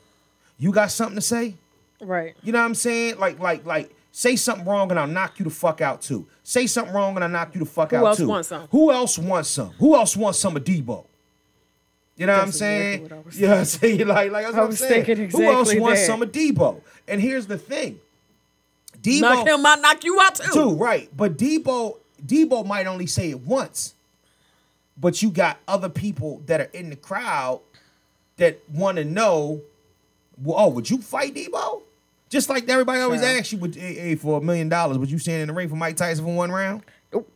Speaker 3: You got something to say?"
Speaker 2: right?
Speaker 3: You know what I'm saying? Like, like, like, say something wrong and I'll knock you the fuck out too. Say something wrong and I'll knock you the fuck
Speaker 2: Who
Speaker 3: out
Speaker 2: else wants some?
Speaker 3: Who else wants some? Who else wants some of Debo? You know what I'm saying?
Speaker 2: exactly what I was
Speaker 3: you know what I'm saying? (laughs) Like, like that's
Speaker 2: I
Speaker 3: what I'm
Speaker 2: was
Speaker 3: saying.
Speaker 2: thinking
Speaker 3: Who else wants
Speaker 2: that.
Speaker 3: some of Debo? And here's the thing. Debo
Speaker 2: Knock him out, knock you out too.
Speaker 3: too, right? But Debo, Debo might only say it once, but you got other people that are in the crowd that want to know. Well, oh, would you fight Debo? Just like everybody always
Speaker 2: Sure.
Speaker 3: asks you, would hey, hey, for a million dollars, would you stand in the ring for Mike Tyson for one round?
Speaker 2: Nope.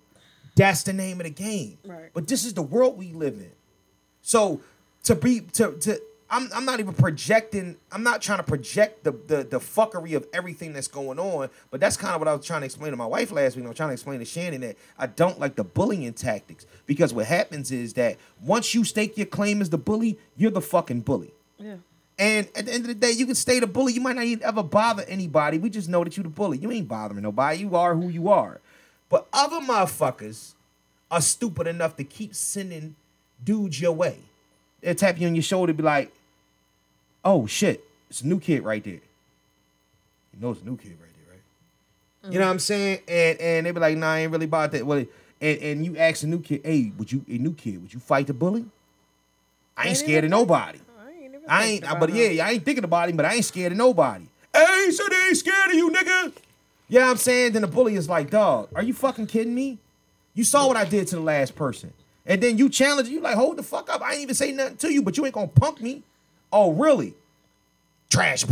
Speaker 3: That's the name of the game.
Speaker 2: Right.
Speaker 3: But this is the world we live in. So to be to to I'm I'm not even projecting. I'm not trying to project the the the fuckery of everything that's going on. But that's kind of what I was trying to explain to my wife last week. I was trying to explain to Shannon that I don't like the bullying tactics because what happens is that once you stake your claim as the bully, you're the fucking bully.
Speaker 2: Yeah.
Speaker 3: And at the end of the day, you can stay the bully. You might not even ever bother anybody. We just know that you the bully. You ain't bothering nobody. You are who you are. But other motherfuckers are stupid enough to keep sending dudes your way. They'll tap you on your shoulder, be like, "Oh shit, it's a new kid right there." You know it's a new kid right there, right? You know what I'm saying? And and they be like, "Nah, I ain't really about that." Well, and and you ask a new kid, "Hey, would you a new kid? Would you fight the bully?" I ain't scared of nobody.
Speaker 2: I ain't
Speaker 3: I ain't, but
Speaker 2: him.
Speaker 3: yeah, I ain't thinking about him, but I ain't scared of nobody. Hey, so they ain't scared of you, nigga. Yeah, I'm saying. Then the bully is like, dog, are you fucking kidding me? You saw what I did to the last person, and then you challenge. You like, hold the fuck up. I ain't even say nothing to you, but you ain't gonna punk me. Oh, really? Trash.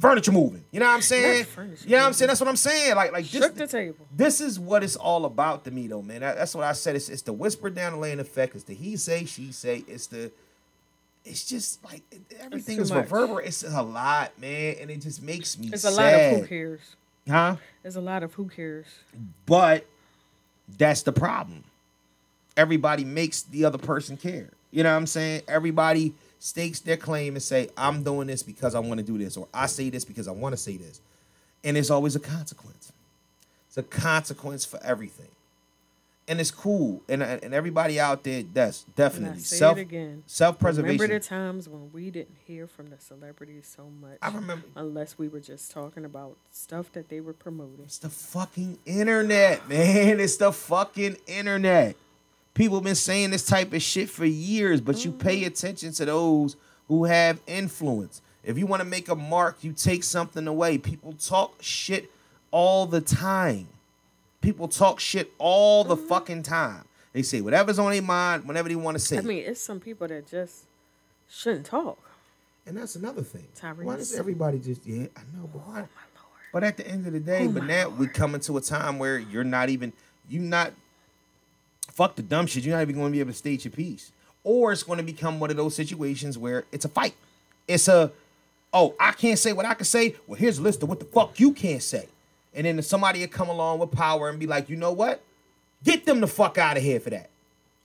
Speaker 3: Furniture moving. You know what I'm saying? You know what I'm saying? That's what I'm saying. Like, like
Speaker 2: Shook the
Speaker 3: this.
Speaker 2: table.
Speaker 3: This is what it's all about to me, though, man. That- that's what I said. It's, it's the whisper down the lane effect. It's the he say, she say. It's the it's just like everything is
Speaker 2: much.
Speaker 3: reverberant. It's a lot, man, and it just makes me
Speaker 2: It's a lot of who cares.
Speaker 3: huh?
Speaker 2: It's a lot of who cares.
Speaker 3: But that's the problem. Everybody makes the other person care. You know what I'm saying? Everybody stakes their claim and say, "I'm doing this because I want to do this," or "I say this because I want to say this," and there's always a consequence. It's a consequence for everything, and it's cool. And and everybody out there, that's definitely
Speaker 2: say
Speaker 3: self
Speaker 2: it again.
Speaker 3: self preservation.
Speaker 2: Remember the times when we didn't hear from the celebrities so much?
Speaker 3: I remember-
Speaker 2: Unless we were just talking about stuff that they were promoting.
Speaker 3: It's the fucking internet, man. It's the fucking internet. People been saying this type of shit for years, but you pay mm-hmm. attention to those who have influence. If you want to make a mark, you take something away. People talk shit all the time. People talk shit all the mm-hmm. fucking time. They say whatever's on their mind, whenever they want to say.
Speaker 2: I mean, it's some people that just shouldn't talk.
Speaker 3: And that's another thing. Why does everybody just yeah, I know, but
Speaker 2: Oh
Speaker 3: why? But at the end of the day, oh, but now we coming to a time where you're not even you not fuck the dumb shit. You're not even going to be able to state your piece, or it's going to become one of those situations where it's a fight. It's a oh I can't say what I can say. Well, here's a list of what the fuck you can't say, and then somebody will come along with power and be like, you know what? Get them the fuck out of here for that.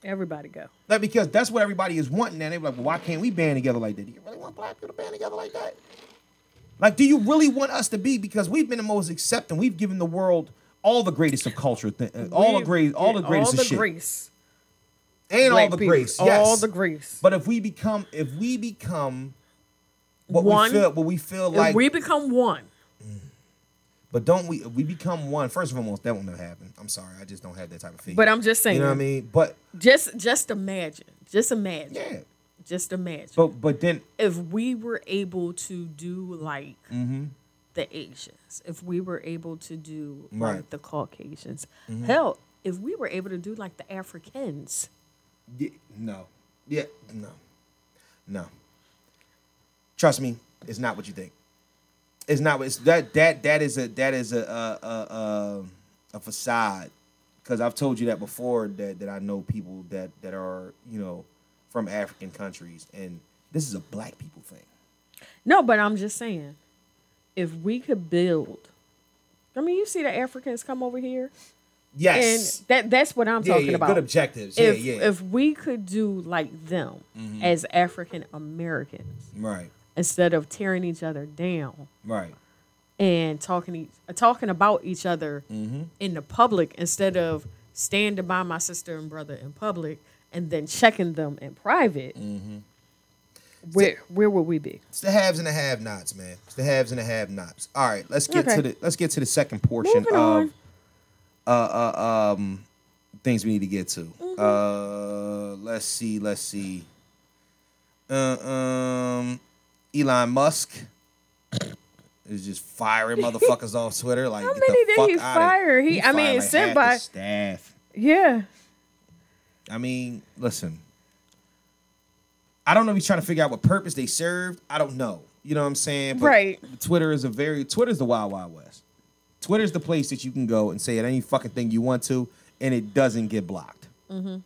Speaker 2: Everybody go.
Speaker 3: Like because that's what everybody is wanting. And they're like, well, why can't we band together like that? Do you really want black people to band together like that? Like, do you really want us to be? Because we've been the most accepting. We've given the world all the greatest of culture, th- uh, all the great, all the greatest
Speaker 2: all
Speaker 3: of
Speaker 2: the
Speaker 3: shit, and all the
Speaker 2: people.
Speaker 3: grace. Yes,
Speaker 2: All the grace.
Speaker 3: But if we become, if we become what
Speaker 2: One,
Speaker 3: we feel, what we feel
Speaker 2: if
Speaker 3: like,
Speaker 2: we become one,
Speaker 3: but don't we? We become one. First and foremost, that will never happen. I'm sorry, I just don't have that type of faith.
Speaker 2: But I'm just saying.
Speaker 3: you know what I mean. But
Speaker 2: just just imagine, just imagine,
Speaker 3: yeah,
Speaker 2: just imagine.
Speaker 3: but but then
Speaker 2: if we were able to do like
Speaker 3: Mm-hmm.
Speaker 2: The Asians, if we were able to do
Speaker 3: Right.
Speaker 2: like the Caucasians,
Speaker 3: Mm-hmm.
Speaker 2: hell, if we were able to do like the Africans,
Speaker 3: Yeah, no. Yeah, no. No. Trust me, it's not what you think. It's not. It's that that that is a that is a a a, a, a facade. Because I've told you that before. That that I know people that that are you know from African countries, and this is a black people thing.
Speaker 2: no, but I'm just saying, if we could build, I mean, you see the Africans come over here,
Speaker 3: Yes.
Speaker 2: and that that's what I'm
Speaker 3: yeah,
Speaker 2: talking
Speaker 3: yeah,
Speaker 2: about.
Speaker 3: Good objectives.
Speaker 2: If
Speaker 3: yeah, yeah.
Speaker 2: if we could do like them as African Americans
Speaker 3: right.
Speaker 2: instead of tearing each other down,
Speaker 3: Right.
Speaker 2: and talking talking about each other
Speaker 3: Mm-hmm.
Speaker 2: in the public instead of standing by my sister and brother in public and then checking them in private.
Speaker 3: Mm-hmm.
Speaker 2: Where where would we be?
Speaker 3: It's the haves and the have-nots, man. It's the haves and the have-nots. All right, let's get
Speaker 2: Okay.
Speaker 3: to the let's get to the second portion
Speaker 2: Moving
Speaker 3: of uh uh um things we need to get to.
Speaker 2: Mm-hmm.
Speaker 3: Uh let's see, let's see. Uh, um Elon Musk is just firing motherfuckers off Twitter. Like
Speaker 2: How many did he fire? He- I mean, sent by-
Speaker 3: staff.
Speaker 2: Yeah.
Speaker 3: I mean, listen. I don't know if he's trying to figure out what purpose they served. I don't know. You know what I'm saying? But
Speaker 2: Right.
Speaker 3: Twitter is a very Twitter's the wild wild west. Twitter's the place that you can go and say any fucking thing you want to, and it doesn't get blocked.
Speaker 2: Mm-hmm.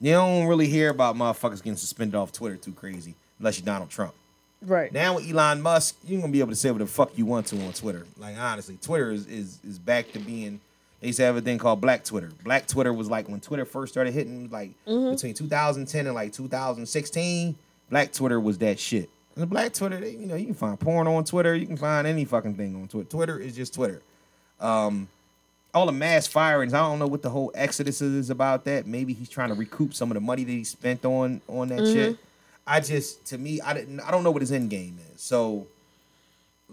Speaker 3: You don't really hear about motherfuckers getting suspended off Twitter too crazy, unless you're Donald Trump.
Speaker 2: Right.
Speaker 3: Now with Elon Musk, you're gonna be able to say whatever the fuck you want to on Twitter. Like honestly, Twitter is is, is back to being. They used to have a thing called Black Twitter. Black Twitter was like when Twitter first started hitting, like
Speaker 2: Mm-hmm.
Speaker 3: between 2010 and like 2016. Black Twitter was that shit. And the Black Twitter, they, you know, you can find porn on Twitter. You can find any fucking thing on Twitter. Twitter is just Twitter. Um, all the mass firings. I don't know what the whole exodus is about. That maybe he's trying to recoup some of the money that he spent on on that
Speaker 2: Mm-hmm.
Speaker 3: shit. I just, to me, I didn't. I don't know what his end game is. So,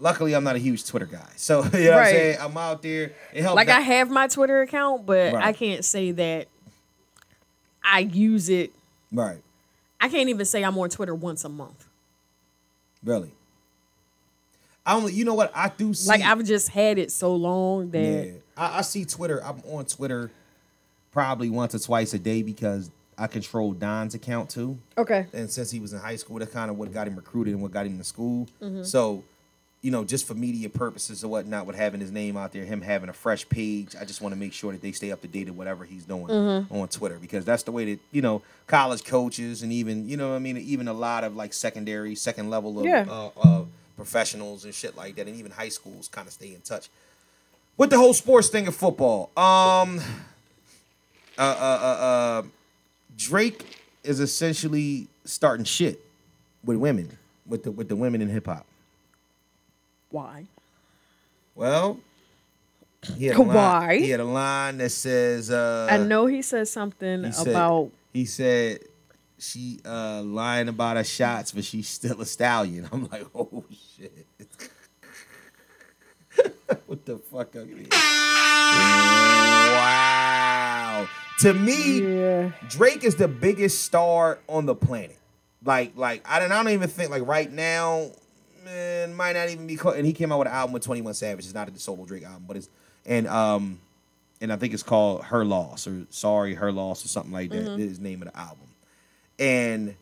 Speaker 3: luckily, I'm not a huge Twitter guy. So, (laughs) you know what I'm saying? I'm out there. It helped.
Speaker 2: Like
Speaker 3: that-
Speaker 2: I have my Twitter account, but
Speaker 3: Right.
Speaker 2: I can't say that I use it.
Speaker 3: right,
Speaker 2: I can't even say I'm on Twitter once a month.
Speaker 3: really. I only, you know what? I do see.
Speaker 2: Like I've just had it so long that
Speaker 3: Yeah, I, I see Twitter. I'm on Twitter probably once or twice a day because I control Don's account too.
Speaker 2: okay.
Speaker 3: and since he was in high school, that's kind of what got him recruited and what got him to school.
Speaker 2: Mm-hmm.
Speaker 3: So, you know, just for media purposes or whatnot, with having his name out there, him having a fresh page, I just want to make sure that they stay up to date with whatever he's doing
Speaker 2: Mm-hmm.
Speaker 3: on Twitter because that's the way that you know college coaches and even you know what I mean even a lot of like secondary, second level of
Speaker 2: Yeah.
Speaker 3: uh, uh, professionals and shit like that, and even high schools kind of stay in touch with the whole sports thing of football. Um, uh, uh, uh, uh, Drake is essentially starting shit with women, with the with the women in hip hop.
Speaker 2: Why?
Speaker 3: Well, he had a (laughs) line? He had a line that says, uh,
Speaker 2: I know he said something
Speaker 3: he said-
Speaker 2: about
Speaker 3: He said she uh, lying about her shots, but she's still a stallion. I'm like, (laughs) oh shit. (laughs) what the fuck? Wow. To me,
Speaker 2: yeah.
Speaker 3: Drake is the biggest star on the planet. Like, like I don't, I don't even think like right now, man, might not even be. And he came out with an album with Twenty One Savage. It's not a solo Drake album, but it's and um, and I think it's called Her Loss or Sorry Her Loss or something like that. Is the name of the album. And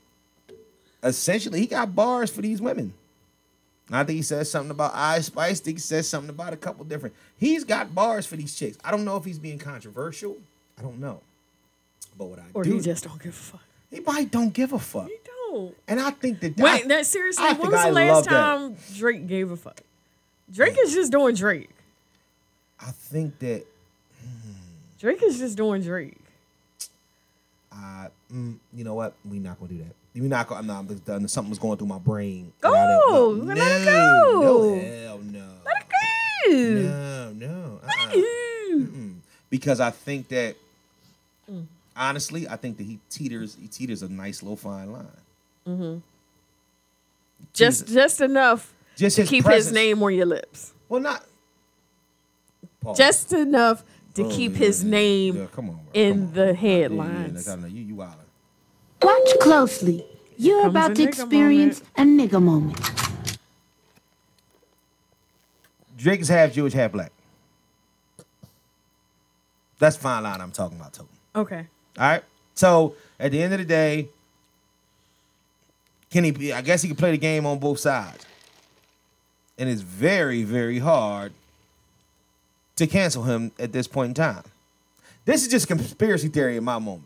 Speaker 3: essentially, he got bars for these women. I think he says something about Ice Spice. I think he says something about a couple different. He's got bars for these chicks. I don't know if he's being controversial. I don't know. But what I
Speaker 2: Or
Speaker 3: do,
Speaker 2: he just don't give a fuck.
Speaker 3: he might don't give a fuck. And I think that
Speaker 2: Wait,
Speaker 3: I,
Speaker 2: that seriously,
Speaker 3: I
Speaker 2: when was the
Speaker 3: love
Speaker 2: last
Speaker 3: that.
Speaker 2: time Drake gave a fuck? Drake is just doing Drake.
Speaker 3: I think that
Speaker 2: Drake is just doing Drake.
Speaker 3: uh, mm, you know what? We not gonna do that. We not gonna. No, I'm done. Something was going through my brain.
Speaker 2: Go!
Speaker 3: I
Speaker 2: Let
Speaker 3: no,
Speaker 2: it go!
Speaker 3: No, hell no.
Speaker 2: Ooh.
Speaker 3: No, no. uh-uh. Because I think that
Speaker 2: Mm.
Speaker 3: honestly, I think that he teeters. He teeters a nice low fine line. Mm-hmm.
Speaker 2: Just just enough
Speaker 3: Just
Speaker 2: to
Speaker 3: his
Speaker 2: keep
Speaker 3: presence.
Speaker 2: his name on your lips.
Speaker 3: Well, not. Pause.
Speaker 2: Just enough to
Speaker 3: Oh,
Speaker 2: keep
Speaker 3: yeah,
Speaker 2: his
Speaker 3: yeah,
Speaker 2: name
Speaker 3: yeah, come on,
Speaker 2: in
Speaker 3: Come on.
Speaker 2: the headlines.
Speaker 3: yeah, I know you. You wildin'.
Speaker 8: Watch closely. You're
Speaker 2: comes
Speaker 8: about to
Speaker 2: nigga
Speaker 8: experience a nigga moment.
Speaker 3: Drake is half Jewish, half black. That's fine line I'm talking about, too.
Speaker 2: Okay.
Speaker 3: All right. So at the end of the day, can he? Be, I guess he can play the game on both sides, and it's very, very hard to cancel him at this point in time. This is just conspiracy theory in my moment.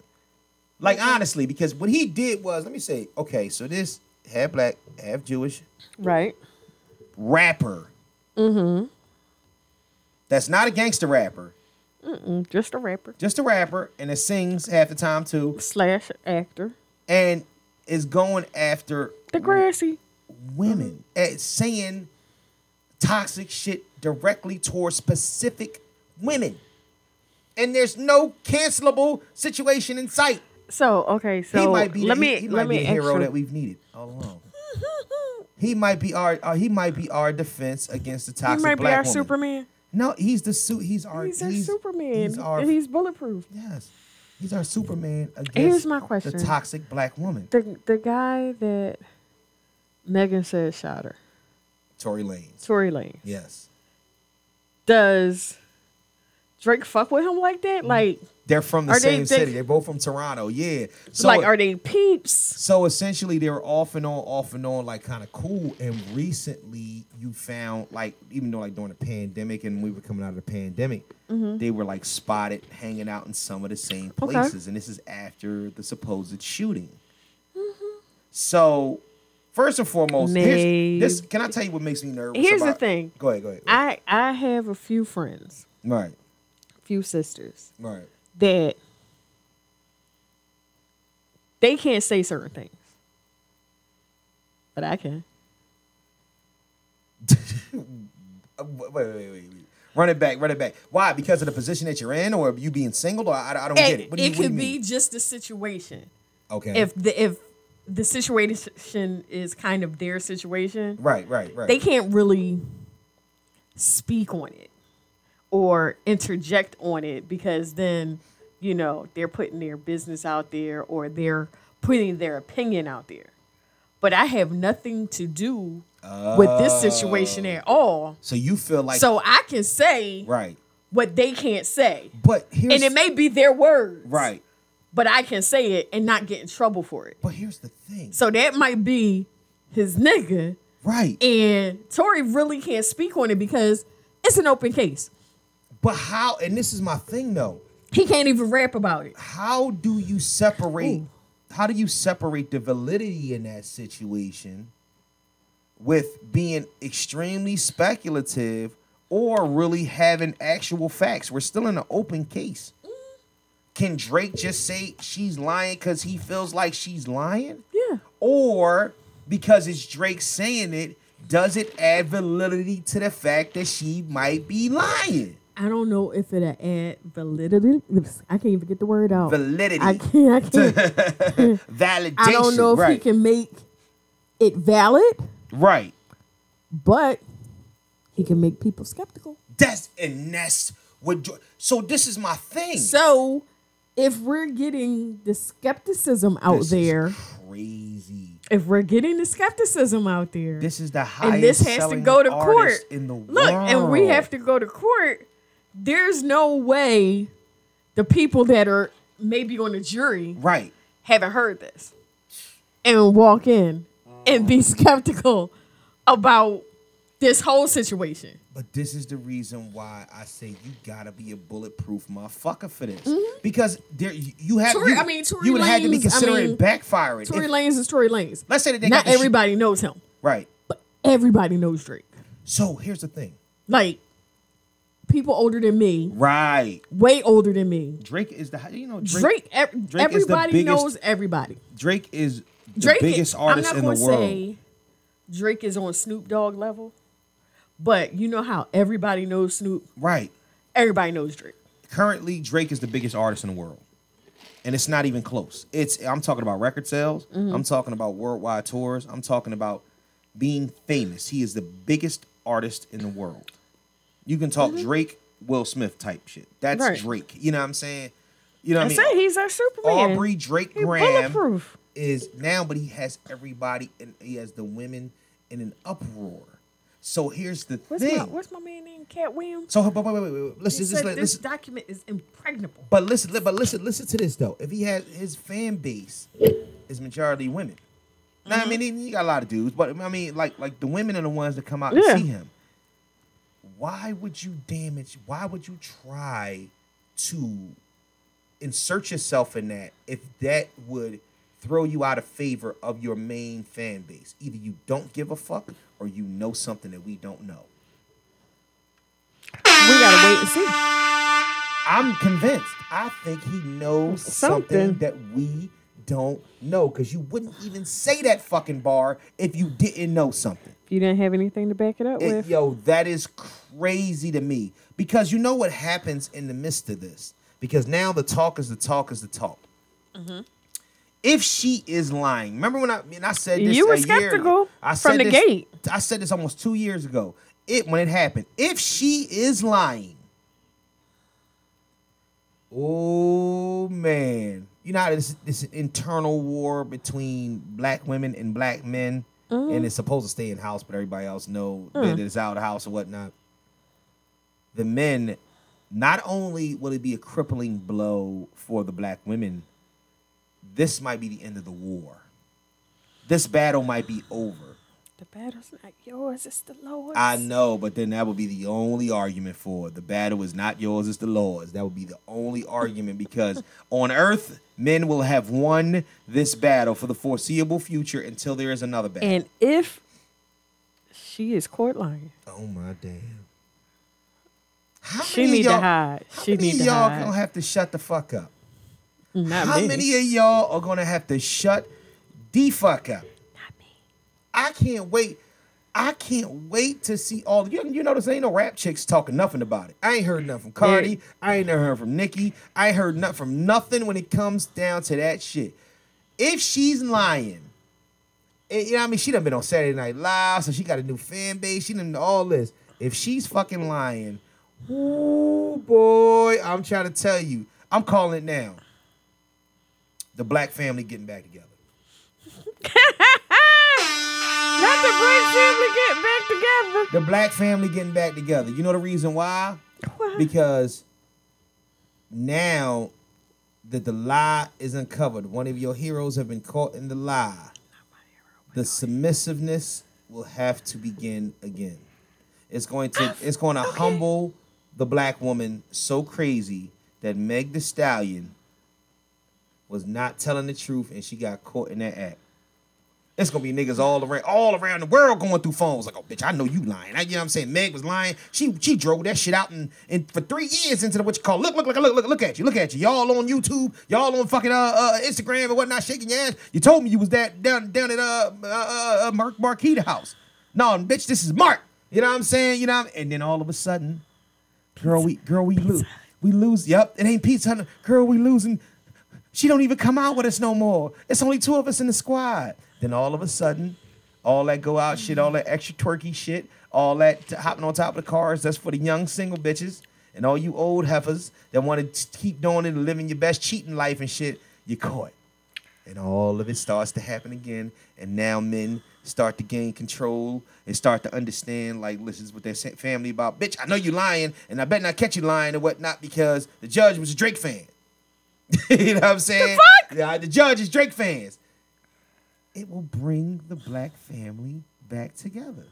Speaker 3: Like honestly, because what he did was, let me say, okay, so this half black, half Jewish
Speaker 2: Right.
Speaker 3: rapper. Mm-hmm. That's not a gangster rapper,
Speaker 2: Mm, Just a rapper
Speaker 3: just a rapper, and it sings half the time too,
Speaker 2: slash actor.
Speaker 3: and is going after
Speaker 2: The grassy.
Speaker 3: women, and saying toxic shit directly towards specific women. And there's no cancelable situation in sight.
Speaker 2: So okay, so
Speaker 3: he might be
Speaker 2: let
Speaker 3: the,
Speaker 2: me
Speaker 3: he, he
Speaker 2: let
Speaker 3: might be
Speaker 2: me
Speaker 3: a hero that we've needed all along. (laughs) he might be our uh, he might be our defense against the
Speaker 2: He
Speaker 3: toxic
Speaker 2: might be our
Speaker 3: woman.
Speaker 2: Superman.
Speaker 3: No, he's the suit. He's our.
Speaker 2: He's our Superman.
Speaker 3: He's our.
Speaker 2: and he's bulletproof.
Speaker 3: yes, he's our Superman against
Speaker 2: Here's my question.
Speaker 3: the toxic black woman,
Speaker 2: The the guy that Megan said shot her,
Speaker 3: Tory Lanez.
Speaker 2: Tory Lane.
Speaker 3: Yes,
Speaker 2: Does Drake fuck with him like that? Like,
Speaker 3: they're from the same
Speaker 2: they-
Speaker 3: city. They're both from Toronto. Yeah. So
Speaker 2: like, are they peeps?
Speaker 3: So essentially, they were off and on, off and on, like kind of cool. And recently, you found like, even though like during the pandemic and we were coming out of the pandemic, they were like spotted hanging out in some of the same
Speaker 2: Mm-hmm. Okay.
Speaker 3: places. And this is after the supposed shooting. So, first and foremost, this can I tell you what makes me nervous?
Speaker 2: Here's the
Speaker 3: about-
Speaker 2: thing.
Speaker 3: Go ahead, go ahead.
Speaker 2: I I have a few friends,
Speaker 3: right,
Speaker 2: few sisters
Speaker 3: right.
Speaker 2: that they can't say certain things, but I can. (laughs)
Speaker 3: Wait, wait, wait, wait. Run it back, run it back. Why? Because of the position that you're in, or you being single? Or I, I don't get it. Do
Speaker 2: it
Speaker 3: do
Speaker 2: could
Speaker 3: you
Speaker 2: be just the situation.
Speaker 3: okay.
Speaker 2: If the if the situation is kind of their situation,
Speaker 3: right, right, right.
Speaker 2: they can't really speak on it or interject on it because then you know they're putting their business out there or they're putting their opinion out there. But i have nothing to do with this situation at oh. all.
Speaker 3: So you feel like
Speaker 2: so i can say
Speaker 3: right,
Speaker 2: what they can't say.
Speaker 3: But here's
Speaker 2: and it may be their words.
Speaker 3: Right,
Speaker 2: but i can say it and not get in trouble for it.
Speaker 3: But here's the thing,
Speaker 2: so that might be his nigga.
Speaker 3: Right.
Speaker 2: and Tory really can't speak on it because it's an open case.
Speaker 3: But how? And this is my thing though.
Speaker 2: He can't even rap about it.
Speaker 3: How do you separate? How do you separate the validity in that situation with being extremely speculative or really having actual facts? We're still in an open case. Can Drake just say she's lying because he feels like she's lying?
Speaker 2: Yeah.
Speaker 3: or because it's Drake saying it, does it add validity to the fact that she might be lying?
Speaker 2: I don't know if it add validity. I can't even get the word out.
Speaker 3: Validity.
Speaker 2: I can't. I can't. (laughs)
Speaker 3: Validation.
Speaker 2: I don't know if
Speaker 3: right.
Speaker 2: he can make it valid,
Speaker 3: Right.
Speaker 2: but he can make people skeptical.
Speaker 3: That's and that's what. So this is my thing.
Speaker 2: So if we're getting the skepticism out
Speaker 3: This is
Speaker 2: there,
Speaker 3: crazy.
Speaker 2: if we're getting the skepticism out there,
Speaker 3: This is the highest.
Speaker 2: and this has to go to court.
Speaker 3: in the
Speaker 2: Look, and we have to go to court. There's no way the people that are maybe on the jury
Speaker 3: Right.
Speaker 2: haven't heard this and walk in and be mm. skeptical about this whole situation.
Speaker 3: But this is the reason why I say you gotta be a bulletproof motherfucker for this. Mm-hmm. Because there you you have
Speaker 2: Tory-
Speaker 3: you,
Speaker 2: I mean, Tory
Speaker 3: you would have to be
Speaker 2: Lanez, I
Speaker 3: considering
Speaker 2: mean,
Speaker 3: backfiring.
Speaker 2: Tory
Speaker 3: If-
Speaker 2: Lanez is Tory Lanez.
Speaker 3: Let's say that they
Speaker 2: Not
Speaker 3: got the shit-
Speaker 2: everybody knows him,
Speaker 3: right.
Speaker 2: but everybody knows Drake.
Speaker 3: So here's the thing.
Speaker 2: Like people older than me,
Speaker 3: Right.
Speaker 2: way older than me.
Speaker 3: Drake is the you know
Speaker 2: Drake,
Speaker 3: Drake
Speaker 2: ev-
Speaker 3: Drake
Speaker 2: everybody
Speaker 3: biggest-
Speaker 2: knows everybody.
Speaker 3: Drake is the
Speaker 2: Drake
Speaker 3: biggest
Speaker 2: is,
Speaker 3: artist
Speaker 2: I'm
Speaker 3: in
Speaker 2: not
Speaker 3: the world.
Speaker 2: say Drake is on Snoop Dogg level, but you know how everybody knows Snoop.
Speaker 3: Right.
Speaker 2: Everybody knows Drake.
Speaker 3: Currently, Drake is the biggest artist in the world. And it's not even close. It's I'm talking about record sales.
Speaker 2: Mm-hmm.
Speaker 3: I'm talking about worldwide tours. I'm talking about being famous. He is the biggest artist in the world. You can talk Drake, Will Smith type shit. That's
Speaker 2: Mm-hmm. Right.
Speaker 3: Drake. You know what I'm saying? You know what I
Speaker 2: say
Speaker 3: mean?
Speaker 2: he's our Superman.
Speaker 3: Aubrey Drake
Speaker 2: He
Speaker 3: Graham is now, but he has everybody and he has the women in an uproar. So here's the
Speaker 2: What's
Speaker 3: thing.
Speaker 2: my What's my man name? Katt Williams.
Speaker 3: so but wait, wait, wait, wait. Listen, just
Speaker 2: this
Speaker 3: listen.
Speaker 2: document is impregnable.
Speaker 3: But listen, but listen, listen to this though. If he has his fan base is majority women. Now
Speaker 2: Mm-hmm.
Speaker 3: I mean, he, he got a lot of dudes, but I mean, like like the women are the ones that come out
Speaker 2: Yeah.
Speaker 3: to see him. Why would you damage? Why would you try to insert yourself in that if that would throw you out of favor of your main fan base? Either you don't give a fuck or you know something that we don't know.
Speaker 2: We gotta wait and see.
Speaker 3: I'm convinced. I think he knows something,
Speaker 2: Something.
Speaker 3: that we don't know. Because you wouldn't even say that fucking bar if you didn't know something.
Speaker 2: You didn't have anything to back it up
Speaker 3: It-
Speaker 2: with.
Speaker 3: yo, that is crazy to me because you know what happens in the midst of this. Because now the talk is the talk is the talk.
Speaker 2: Mm-hmm.
Speaker 3: If she is lying, remember when I and I said this
Speaker 2: You were
Speaker 3: a year
Speaker 2: from the
Speaker 3: this-
Speaker 2: gate.
Speaker 3: I said this almost two years ago. It when it happened. If she is lying, oh man, you know how this this internal war between black women and black men,
Speaker 2: Mm-hmm.
Speaker 3: and it's supposed to stay in house, but everybody else know
Speaker 2: Mm.
Speaker 3: that it's out of house or whatnot. The men, not only will it be a crippling blow for the black women, this might be the end of the war. This battle might be over.
Speaker 2: The battle's not yours, it's the Lord's.
Speaker 3: I know, but then that would be the only argument for it. The battle is not yours, it's the Lord's. That would be the only argument because (laughs) on earth, men will have won this battle for the foreseeable future until there is another battle.
Speaker 2: And if she is court lying,
Speaker 3: oh my damn. How
Speaker 2: she
Speaker 3: many
Speaker 2: need to
Speaker 3: y'all-
Speaker 2: hide.
Speaker 3: How
Speaker 2: She
Speaker 3: many
Speaker 2: need
Speaker 3: of
Speaker 2: to
Speaker 3: y'all
Speaker 2: hide.
Speaker 3: gonna have to shut the fuck up?
Speaker 2: Not
Speaker 3: How many of y'all are gonna have to shut the fuck up?
Speaker 2: Not me.
Speaker 3: I can't wait. I can't wait to see all you. You notice ain't no rap chicks talking nothing about it. I ain't heard nothing from Cardi. I ain't never heard from Nicki. I ain't heard nothing from nothing when it comes down to that shit. If she's lying, eh, you know what I mean. She done been on Saturday Night Live, so she got a new fan base. She done all this. If she's fucking lying, oh boy, I'm trying to tell you, I'm calling it now. The black family getting back together. (laughs)
Speaker 2: Black family get back together.
Speaker 3: The black family getting back together. You know the reason why?
Speaker 2: Why?
Speaker 3: Because now that the lie is uncovered, one of your heroes have been caught in the lie. Hero, The submissiveness will have to begin again. It's going to oh, it's going to humble the black woman so crazy that Meg the Stallion was not telling the truth and she got caught in that act. It's gonna be niggas all around, all around the world going through phones like, oh bitch, I know you lying. I, you know what I'm saying? Meg was lying. She she drove that shit out and, and for three years into the what you call look look look look look look at you look at you y'all on YouTube y'all on fucking uh, uh Instagram and whatnot shaking your ass. You told me you was that down down at uh uh, uh, uh Mark Marquita house. No, bitch, this is Mark. You know what I'm saying? You know, I'm- and then all of a sudden, girl, we girl we lose we lose. Yep, it ain't Pizza Hut. Girl, we losing. She don't even come out with us no more. It's only two of us in the squad. Then all of a sudden, all that go out shit, all that extra twerky shit, all that t- hopping on top of the cars, that's for the young single bitches and all you old heifers that want to keep doing it and living your best cheating life and shit, you're caught. And all of it starts to happen again. And now men start to gain control and start to understand, like, listen, what their family about. Bitch, I know you lying, and I better not catch you lying and whatnot because the judge was a Drake fan. (laughs) you know what I'm saying? The fuck? Yeah, the judge is Drake fans. It will bring the black family back together.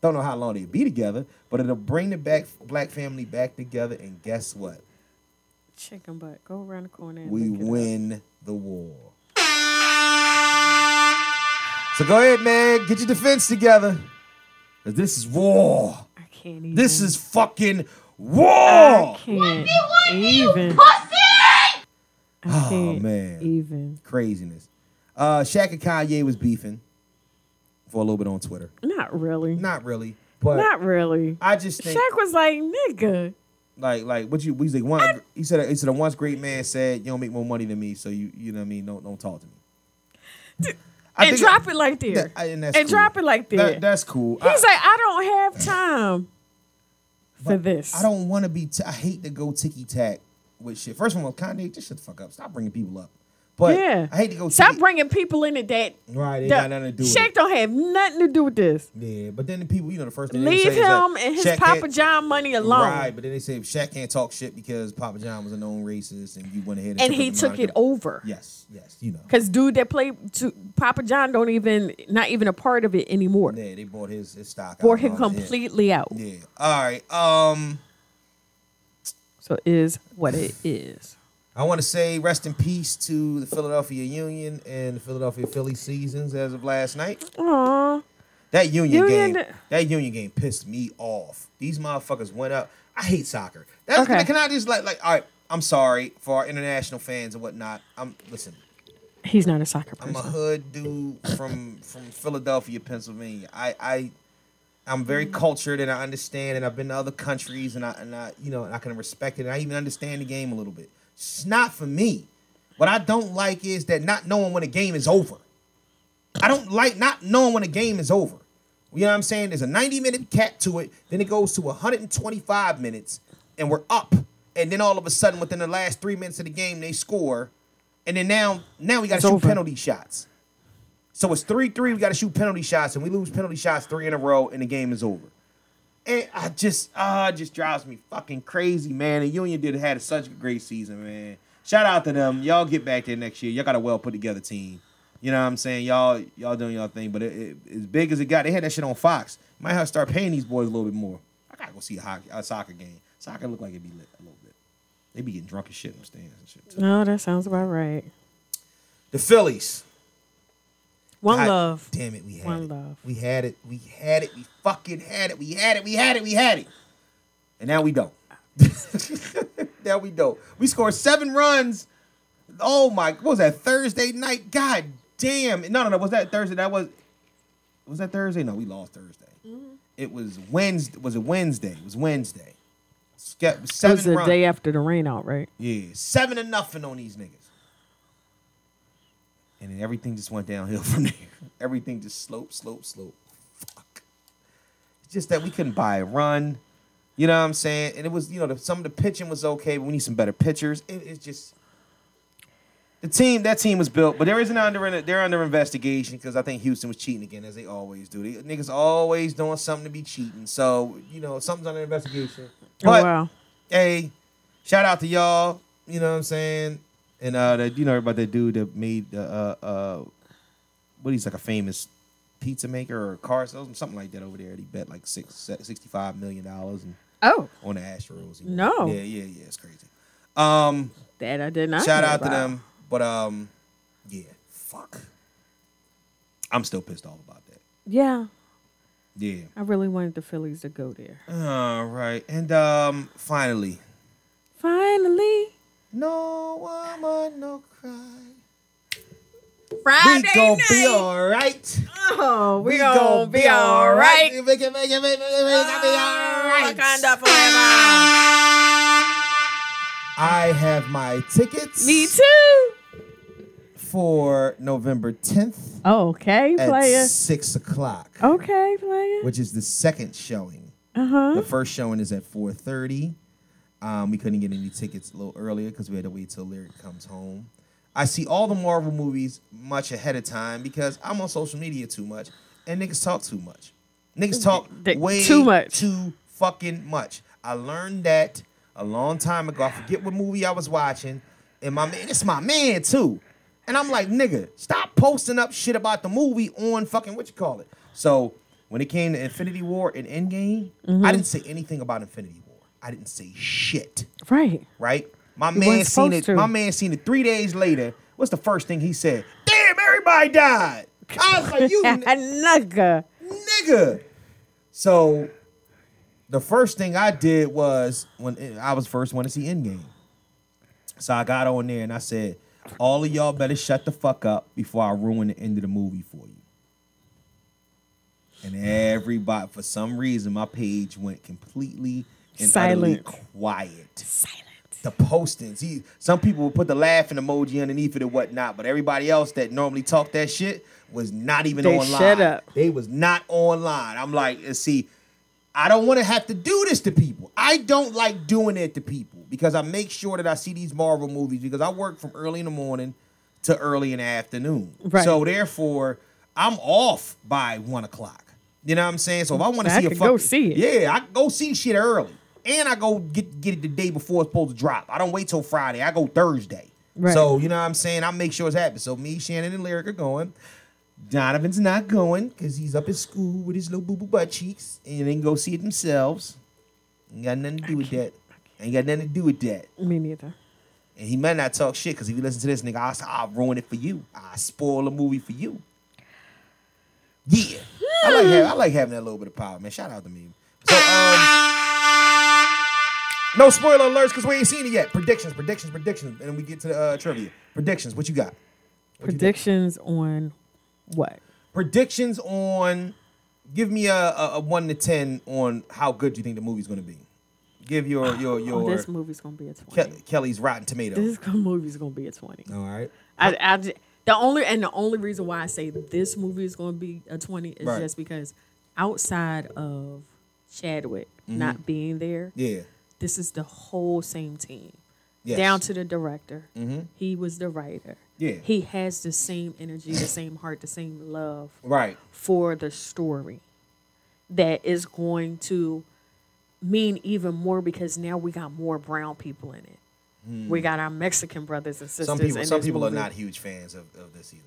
Speaker 3: Don't know how long they'll be together, but it'll bring the back black family back together. And guess what?
Speaker 2: Chicken butt. Go around the corner and
Speaker 3: we
Speaker 2: lick up.
Speaker 3: win the war. So go ahead, man. Get your defense together. 'Cause this is war.
Speaker 2: I can't even.
Speaker 3: This is fucking war.
Speaker 2: I
Speaker 3: war.
Speaker 2: can't even. I
Speaker 3: Oh,
Speaker 2: can't
Speaker 3: man.
Speaker 2: even.
Speaker 3: Craziness. Uh, Shaq and Kanye was beefing for a little bit on Twitter.
Speaker 2: Not really.
Speaker 3: Not really, but
Speaker 2: Not really.
Speaker 3: I just think
Speaker 2: Shaq was like, nigga.
Speaker 3: like like what you he's like one he said he said a once great man said you don't make more money than me so you you know what I mean don't don't talk to me. I
Speaker 2: and drop it like there.
Speaker 3: that- and
Speaker 2: and
Speaker 3: cool.
Speaker 2: drop it like there.
Speaker 3: That, that's cool. I-
Speaker 2: He's like, I don't have time for this.
Speaker 3: I don't want to be. T- I hate to go ticky tack with shit. First of all, Kanye, just shut the fuck up. Stop bringing people up. But
Speaker 2: yeah.
Speaker 3: I hate to go.
Speaker 2: Stop bringing people in it that.
Speaker 3: Right, they
Speaker 2: that-
Speaker 3: got nothing to do with
Speaker 2: Shaq don't have nothing to do with this.
Speaker 3: Yeah, but then the people, you know, the first thing they
Speaker 2: Leave
Speaker 3: say is that
Speaker 2: him and his
Speaker 3: Shaq
Speaker 2: Papa John money alone.
Speaker 3: Right, but then they say Shaq can't talk shit because Papa John was a known racist and you went ahead and,
Speaker 2: and he took it over.
Speaker 3: Yes, yes, you know.
Speaker 2: Cause dude that played to Papa John don't even not even a part of it anymore.
Speaker 3: Yeah, they bought his, his stock.
Speaker 2: Bought him completely out.
Speaker 3: Yeah. All right. Um,
Speaker 2: So is what it is.
Speaker 3: I want to say rest in peace to the Philadelphia Union and the Philadelphia Philly seasons as of last night.
Speaker 2: Aw.
Speaker 3: That union,
Speaker 2: Union-
Speaker 3: game, that union game pissed me off. These motherfuckers went up. I hate soccer. That's,
Speaker 2: Okay.
Speaker 3: Can I just like like all right? I'm sorry for our international fans and whatnot. I'm listen.
Speaker 2: He's not a soccer
Speaker 3: I'm a hood dude from from Philadelphia, Pennsylvania. I I I'm very mm. cultured and I understand and I've been to other countries and I and I you know and I can respect it and I even understand the game a little bit. It's not for me. What I don't like is that not knowing when a game is over. I don't like not knowing when a game is over. You know what I'm saying? There's a 90 minute cap to it, then it goes to 125 minutes, and we're up. And then all of a sudden, within the last three minutes of the game, they score. And then now, now we got to shoot
Speaker 2: over.
Speaker 3: penalty shots. So it's three three. We got to shoot penalty shots, and we lose penalty shots three in a row, and the game is over. And I just, ah, it just drives me fucking crazy, man. And Union did had such a great season, man. Shout out to them. Y'all get back there next year. Y'all got a well put together team. You know what I'm saying? Y'all, y'all doing y'all thing. But it, it, as big as it got, they had that shit on Fox. Might have to start paying these boys a little bit more. I gotta go see a, hockey, a soccer game. Soccer look like it'd be lit a little bit. They be getting drunk as shit in the stands and shit. Too.
Speaker 2: No, that sounds about right.
Speaker 3: The Phillies.
Speaker 2: One
Speaker 3: God
Speaker 2: love.
Speaker 3: Damn it, we had
Speaker 2: One
Speaker 3: it.
Speaker 2: love.
Speaker 3: We had it. We had it. We fucking had it. We had it. We had it. We had it. And now we don't. (laughs) now we don't. We scored seven runs. Oh my! What was that Thursday night? God damn! No, no, no. Was that Thursday? That was. Was that Thursday? No, we lost Thursday. Mm-hmm. It was Wednesday. Was it Wednesday? It was Wednesday. Ske-
Speaker 2: It was the
Speaker 3: runs.
Speaker 2: day after the rain out, right?
Speaker 3: Yeah, seven to nothing on these niggas. And then everything just went downhill (laughs) from there. Everything just slope, slope, slope. Fuck. It's just that we couldn't buy a run. You know what I'm saying? And it was, you know, the, some of the pitching was okay, but we need some better pitchers. It, it's just the team. That team was built, but there isn't under they're under investigation because I think Houston was cheating again, as they always do. They, niggas always doing something to be cheating. So you know, something's under investigation. Oh, but
Speaker 2: oh wow.
Speaker 3: hey, shout out to y'all. You know what I'm saying? And uh, that you know about that dude that made the uh uh, what he's like a famous pizza maker or car salesman, something like that over there. And He bet like six sixty five million dollars and
Speaker 2: Oh,
Speaker 3: on the Astros.
Speaker 2: No.
Speaker 3: Yeah, yeah, yeah. It's crazy. Um,
Speaker 2: that I did not.
Speaker 3: shout out to them, but um, yeah, fuck. I'm still pissed off about that.
Speaker 2: Yeah,
Speaker 3: Yeah.
Speaker 2: I really wanted the Phillies to go there.
Speaker 3: All right, and um, finally,
Speaker 2: Finally,
Speaker 3: no woman, no cry.
Speaker 2: Friday
Speaker 3: we gon' be all right.
Speaker 2: Oh, we,
Speaker 3: We
Speaker 2: gonna,
Speaker 3: gon'
Speaker 2: be all right.
Speaker 3: We can make it, make it, make it, make be all right.
Speaker 2: Wakanda forever.
Speaker 3: I have my tickets
Speaker 2: Me too.
Speaker 3: for November 10th
Speaker 2: Okay,
Speaker 3: at
Speaker 2: player.
Speaker 3: 6 o'clock,
Speaker 2: Okay, player.
Speaker 3: which is the second showing.
Speaker 2: Uh huh.
Speaker 3: The first showing is at 4.30. Um, we couldn't get any tickets a little earlier because we had to wait till Lyric comes home. I see all the Marvel movies much ahead of time because I'm on social media too much and niggas talk too much. Niggas talk way
Speaker 2: too much.
Speaker 3: too fucking much. I learned that a long time ago. I forget what movie I was watching, and my man, it's my man too. And I'm like, nigga, stop posting up shit about the movie on fucking what you call it. So when it came to Infinity War and Endgame,
Speaker 2: Mm-hmm.
Speaker 3: I didn't say anything about Infinity War. I didn't say shit
Speaker 2: Right.
Speaker 3: right? My man seen it.
Speaker 2: to.
Speaker 3: My man seen it three days later. What's the first thing he said? Damn, everybody died. I was like, you (laughs) n-
Speaker 2: Nugga.
Speaker 3: nigga. So the first thing I did was when I was first one to see Endgame. So I got on there and I said, all of y'all better shut the fuck up before I ruin the end of the movie for you. And everybody, for some reason, my page went completely and
Speaker 2: Silent.
Speaker 3: quiet
Speaker 2: Silent.
Speaker 3: the postings. He, some people would put the laughing emoji underneath it and whatnot, but everybody else that normally talk that shit was not even
Speaker 2: They
Speaker 3: online.
Speaker 2: shut up.
Speaker 3: They was not online. I'm like, uh, see, I don't want to have to do this to people. I don't like doing it to people because I make sure that I see these Marvel movies because I work from early in the morning to early in the afternoon.
Speaker 2: Right.
Speaker 3: So therefore, I'm off by one o'clock. You know what I'm saying? So if I want to see a fucking,
Speaker 2: go see it.
Speaker 3: yeah, I go see shit early, and I go get get it the day before it's supposed to drop. I don't wait till Friday. I go Thursday.
Speaker 2: Right.
Speaker 3: So you know what I'm saying? I make sure it's happening. So me, Shannon, and Lyric are going. Donovan's not going because he's up at school with his little boo boo butt cheeks, and they can go see it themselves. Ain't got nothing to do with that. Ain't got nothing to do with that.
Speaker 2: Me neither.
Speaker 3: And he might not talk shit because if you listen to this nigga, I'll, I'll ruin it for you. I'll spoil the movie for you. Yeah. I like (gasps) having, I like having that little bit of power, man. Shout out to me. So um No spoiler alerts because we ain't seen it yet. Predictions, predictions, predictions. And then we get to the uh, trivia. Predictions, what you got?
Speaker 2: Predictions on what?
Speaker 3: Predictions on. Give me a, a, a one to ten on how good you think the movie's going to be. Give your (sighs) your your
Speaker 2: Oh, this movie's gonna be a twenty.
Speaker 3: Ke- Kellie's Rotten Tomato.
Speaker 2: This (laughs) movie's gonna be a twenty.
Speaker 3: All right.
Speaker 2: I, I the only and the only reason why I say this movie is going to be a twenty is
Speaker 3: Right.
Speaker 2: just because outside of Chadwick
Speaker 3: Mm-hmm.
Speaker 2: not being there,
Speaker 3: Yeah.
Speaker 2: This is the whole same team.
Speaker 3: Yes.
Speaker 2: Down to the director,
Speaker 3: Mhm.
Speaker 2: he was the writer.
Speaker 3: Yeah.
Speaker 2: he has the same energy, the same heart, the same love
Speaker 3: Right.
Speaker 2: for the story. That is going to mean even more because now we got more brown people in it. We got our Mexican brothers and sisters.
Speaker 3: Hmm. Some people some people are not huge fans of, of this either.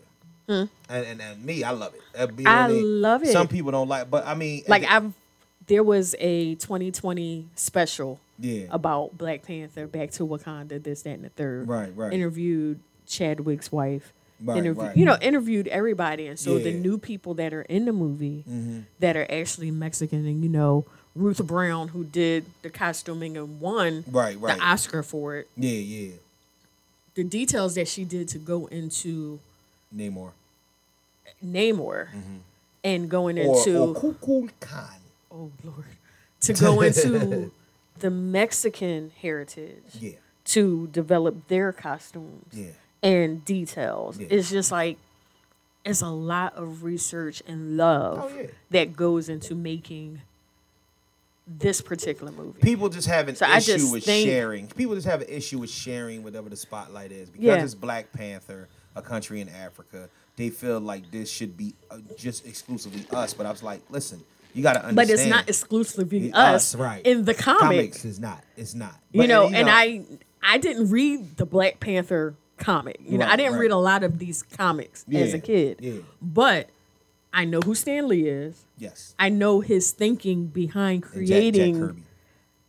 Speaker 3: And, and and me, I love it. Uh, you
Speaker 2: Hmm. I
Speaker 3: what mean?
Speaker 2: love it.
Speaker 3: Some people don't like, but I mean,
Speaker 2: like I've there was a 2020 special
Speaker 3: Yeah.
Speaker 2: about Black Panther, Back to Wakanda, this, that, and the third.
Speaker 3: Right, right.
Speaker 2: Interviewed Chadwick's wife.
Speaker 3: Right,
Speaker 2: interview,
Speaker 3: right.
Speaker 2: you know, interviewed everybody, and so the new people that are in the movie
Speaker 3: Mm-hmm.
Speaker 2: that are actually Mexican, and you know, Ruth Brown, who did the costuming and won
Speaker 3: Right, right.
Speaker 2: the Oscar for it.
Speaker 3: yeah, yeah.
Speaker 2: The details that she did to go into
Speaker 3: Namor
Speaker 2: Namor and going
Speaker 3: Mm-hmm. or,
Speaker 2: into
Speaker 3: or Kukul Khan.
Speaker 2: Oh lord to go into (laughs) the mexican heritage
Speaker 3: Yeah,
Speaker 2: to develop their costumes
Speaker 3: yeah.
Speaker 2: and details
Speaker 3: Yeah.
Speaker 2: it's just like it's a lot of research and love
Speaker 3: Oh,
Speaker 2: that goes into making this particular movie
Speaker 3: People just have an
Speaker 2: So
Speaker 3: issue with
Speaker 2: think-
Speaker 3: sharing. People just have an issue with sharing whatever the spotlight is because it's Black Panther, a country in Africa. They feel like this should be uh, just exclusively us. But I was like, listen, you got to understand.
Speaker 2: but it's not exclusively
Speaker 3: The
Speaker 2: us,
Speaker 3: right?
Speaker 2: in the comic
Speaker 3: Comics is not. It's not.
Speaker 2: you
Speaker 3: But,
Speaker 2: know, and I I didn't read the Black Panther comic. You know, I didn't
Speaker 3: right.
Speaker 2: read a lot of these comics as a kid.
Speaker 3: yeah.
Speaker 2: But I know who Stan Lee is.
Speaker 3: yes.
Speaker 2: I know his thinking behind
Speaker 3: And Jack- Jack
Speaker 2: creating
Speaker 3: Kirby.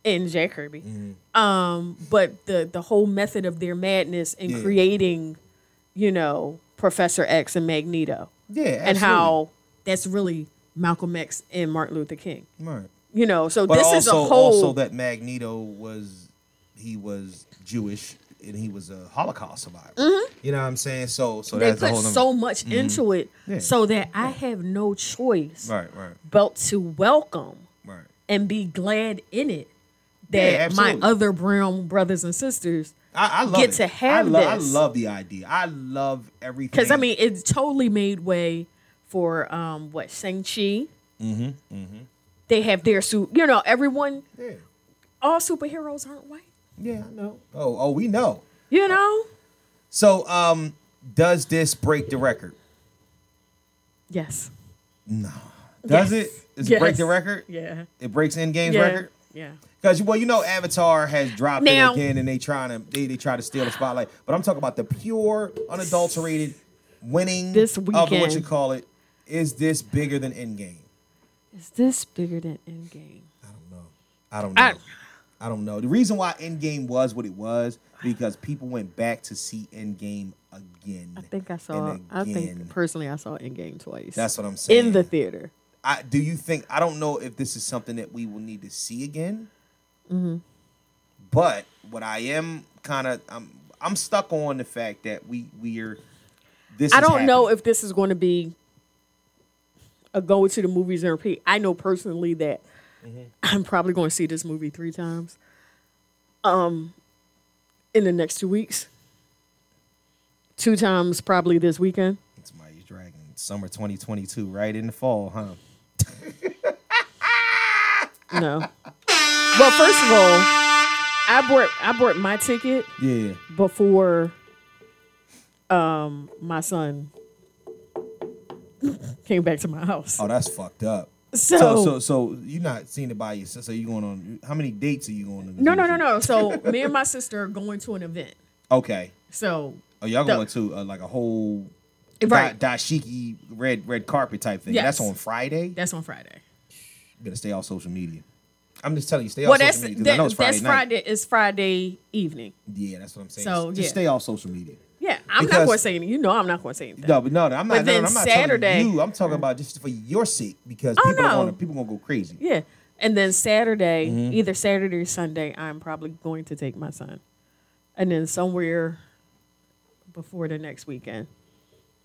Speaker 2: in Jack Kirby.
Speaker 3: Mm-hmm.
Speaker 2: Um, but the the whole method of their madness in
Speaker 3: Yeah.
Speaker 2: creating, you know, Professor X and Magneto.
Speaker 3: Yeah,
Speaker 2: And how that's really Malcolm X and Martin Luther King.
Speaker 3: Right.
Speaker 2: You know, so
Speaker 3: But
Speaker 2: this
Speaker 3: also,
Speaker 2: is a whole
Speaker 3: also that Magneto was he was Jewish and he was a Holocaust survivor. You know what I'm saying? So so
Speaker 2: Mm-hmm. they put so much into it
Speaker 3: Yeah.
Speaker 2: so that I have no choice
Speaker 3: right, right,
Speaker 2: but to welcome
Speaker 3: right.
Speaker 2: and be glad in it
Speaker 3: Yeah,
Speaker 2: that my other brown brothers and sisters
Speaker 3: I, I love
Speaker 2: get
Speaker 3: it.
Speaker 2: to have
Speaker 3: I love,
Speaker 2: this.
Speaker 3: I love the idea. I love everything.
Speaker 2: because I mean it totally made way for um what Shang Chi.
Speaker 3: Mm-hmm,
Speaker 2: They have their suit. You know, everyone.
Speaker 3: yeah,
Speaker 2: All superheroes aren't white.
Speaker 3: yeah, I know. Oh, oh, we know.
Speaker 2: You know.
Speaker 3: So, um, does this break the record?
Speaker 2: Yes.
Speaker 3: No. Does
Speaker 2: Yes.
Speaker 3: it? Does it break the record?
Speaker 2: Yeah.
Speaker 3: It breaks Endgame's
Speaker 2: yeah.
Speaker 3: record.
Speaker 2: Yeah.
Speaker 3: Because well, you know, Avatar has dropped
Speaker 2: Now-
Speaker 3: it again, and they trying to they, they try to steal the spotlight. But I'm talking about the pure, unadulterated winning
Speaker 2: This
Speaker 3: of what you call it. Is this bigger than Endgame?
Speaker 2: Is this bigger than Endgame?
Speaker 3: I don't know. I don't know.
Speaker 2: I-
Speaker 3: I, don't know. The reason why Endgame was what it was because people went back to see Endgame again.
Speaker 2: I think I saw. I think personally, I saw Endgame twice.
Speaker 3: That's what I'm saying.
Speaker 2: in the theater.
Speaker 3: I, do you think I don't know if this is something that we will need to see again.
Speaker 2: Mm-hmm.
Speaker 3: But what I am kind of I'm I'm stuck on the fact that we we're this.
Speaker 2: I don't know if this is going to be go to the movies and repeat. I know personally that
Speaker 3: Mm-hmm.
Speaker 2: I'm probably going to see this movie three times. Um, in the next two weeks, two times probably this weekend.
Speaker 3: Somebody's dragging summer 2022 right in the fall, huh? (laughs)
Speaker 2: No. well, first of all, I bought I bought my ticket
Speaker 3: Yeah.
Speaker 2: before um my son came back to my house.
Speaker 3: Oh, that's fucked up.
Speaker 2: So-
Speaker 3: so so, so you're not seeing it by yourself. So you going on? How many dates are you going on?
Speaker 2: No, no, no, no. So me and my sister are going to an event.
Speaker 3: Okay.
Speaker 2: So
Speaker 3: Oh, y'all
Speaker 2: The-
Speaker 3: going to uh, like a whole
Speaker 2: Right.
Speaker 3: da- dashiki red red carpet type thing.
Speaker 2: Yes.
Speaker 3: That's on Friday.
Speaker 2: that's on Friday.
Speaker 3: You better stay off social media. I'm just telling you, stay
Speaker 2: Well,
Speaker 3: off
Speaker 2: that's
Speaker 3: social media because I know it's Friday
Speaker 2: that's
Speaker 3: night.
Speaker 2: Friday. It's Friday evening.
Speaker 3: Yeah, that's what I'm saying.
Speaker 2: So,
Speaker 3: just
Speaker 2: yeah.
Speaker 3: stay off social media.
Speaker 2: Yeah, I'm not going to say anything. You know, I'm not going to say anything.
Speaker 3: No, but no, no I'm not.
Speaker 2: But then
Speaker 3: no, I'm not
Speaker 2: Saturday-
Speaker 3: you. I'm talking about just for your sake because
Speaker 2: Oh,
Speaker 3: people are
Speaker 2: no.
Speaker 3: gonna people gonna go crazy.
Speaker 2: Yeah, and then Saturday,
Speaker 3: Mm-hmm.
Speaker 2: either Saturday or Sunday, I'm probably going to take my son, and then somewhere before the next weekend,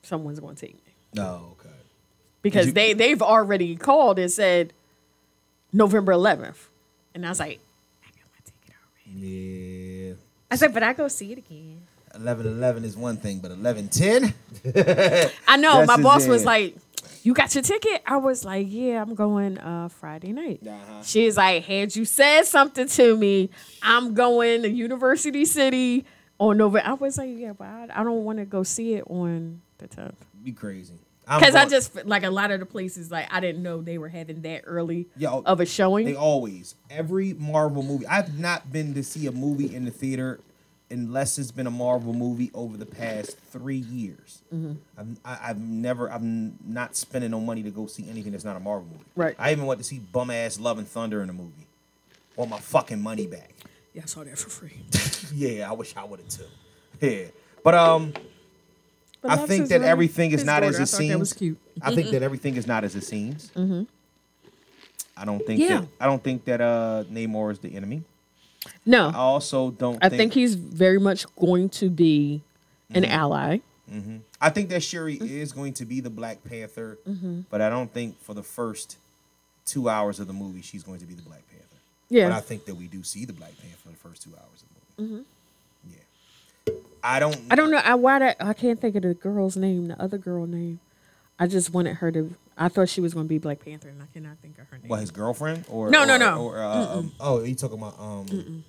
Speaker 2: someone's going to take me
Speaker 3: No, okay.
Speaker 2: because
Speaker 3: you-
Speaker 2: they they've already called and said November 11th, and I was like, I got my ticket already.
Speaker 3: Yeah.
Speaker 2: I said, but I go see it again.
Speaker 3: 11 11 is one thing, but 11 10?
Speaker 2: I know
Speaker 3: That's
Speaker 2: my
Speaker 3: his
Speaker 2: boss was like, "You got your ticket?" I was like, "Yeah, I'm going uh Friday night."
Speaker 3: Uh-huh.
Speaker 2: She's like, "Had you said something to me, I'm going to University City on November." I was like, "Yeah, but I, I don't want to go see it on the 10th."
Speaker 3: Be crazy.
Speaker 2: Because I just like a lot of the places, like I didn't know they were having that early
Speaker 3: Yo,
Speaker 2: of a showing.
Speaker 3: They always. Every Marvel movie. I've not been to see a movie in the theater unless it's been a Marvel movie over the past three years.
Speaker 2: Mm-hmm.
Speaker 3: I've, I, I've never, I'm not spending no money to go see anything that's not a Marvel movie.
Speaker 2: Right.
Speaker 3: I even went to see bum ass Love and Thunder in a movie. Want my fucking money back.
Speaker 2: yeah, I saw that for free. (laughs)
Speaker 3: Yeah, I wish I would have too. Yeah. But um
Speaker 2: But
Speaker 3: I think that everything is not as it
Speaker 2: I thought That was
Speaker 3: seems.
Speaker 2: cute.
Speaker 3: I think that everything is not as it seems. I don't think
Speaker 2: Yeah.
Speaker 3: that I don't think that uh Namor is the enemy. I also don't
Speaker 2: I
Speaker 3: think,
Speaker 2: think he's very much going to be an
Speaker 3: Mm-hmm.
Speaker 2: ally.
Speaker 3: I think that Shuri is going to be the Black Panther,
Speaker 2: Mm-hmm.
Speaker 3: but I don't think for the first two hours of the movie she's going to be the Black Panther.
Speaker 2: Yeah.
Speaker 3: But I think that we do see the Black Panther for the first two hours of the movie.
Speaker 2: Mm-hmm.
Speaker 3: Yeah. I don't
Speaker 2: I don't know. I why that I can't think of the girl's name, the other girl name. I just wanted her to. I thought she was going to be Black Panther, and I cannot think of her name.
Speaker 3: What his girlfriend or
Speaker 2: No, no,
Speaker 3: or-
Speaker 2: no.
Speaker 3: Or, uh, um, oh, you talking about um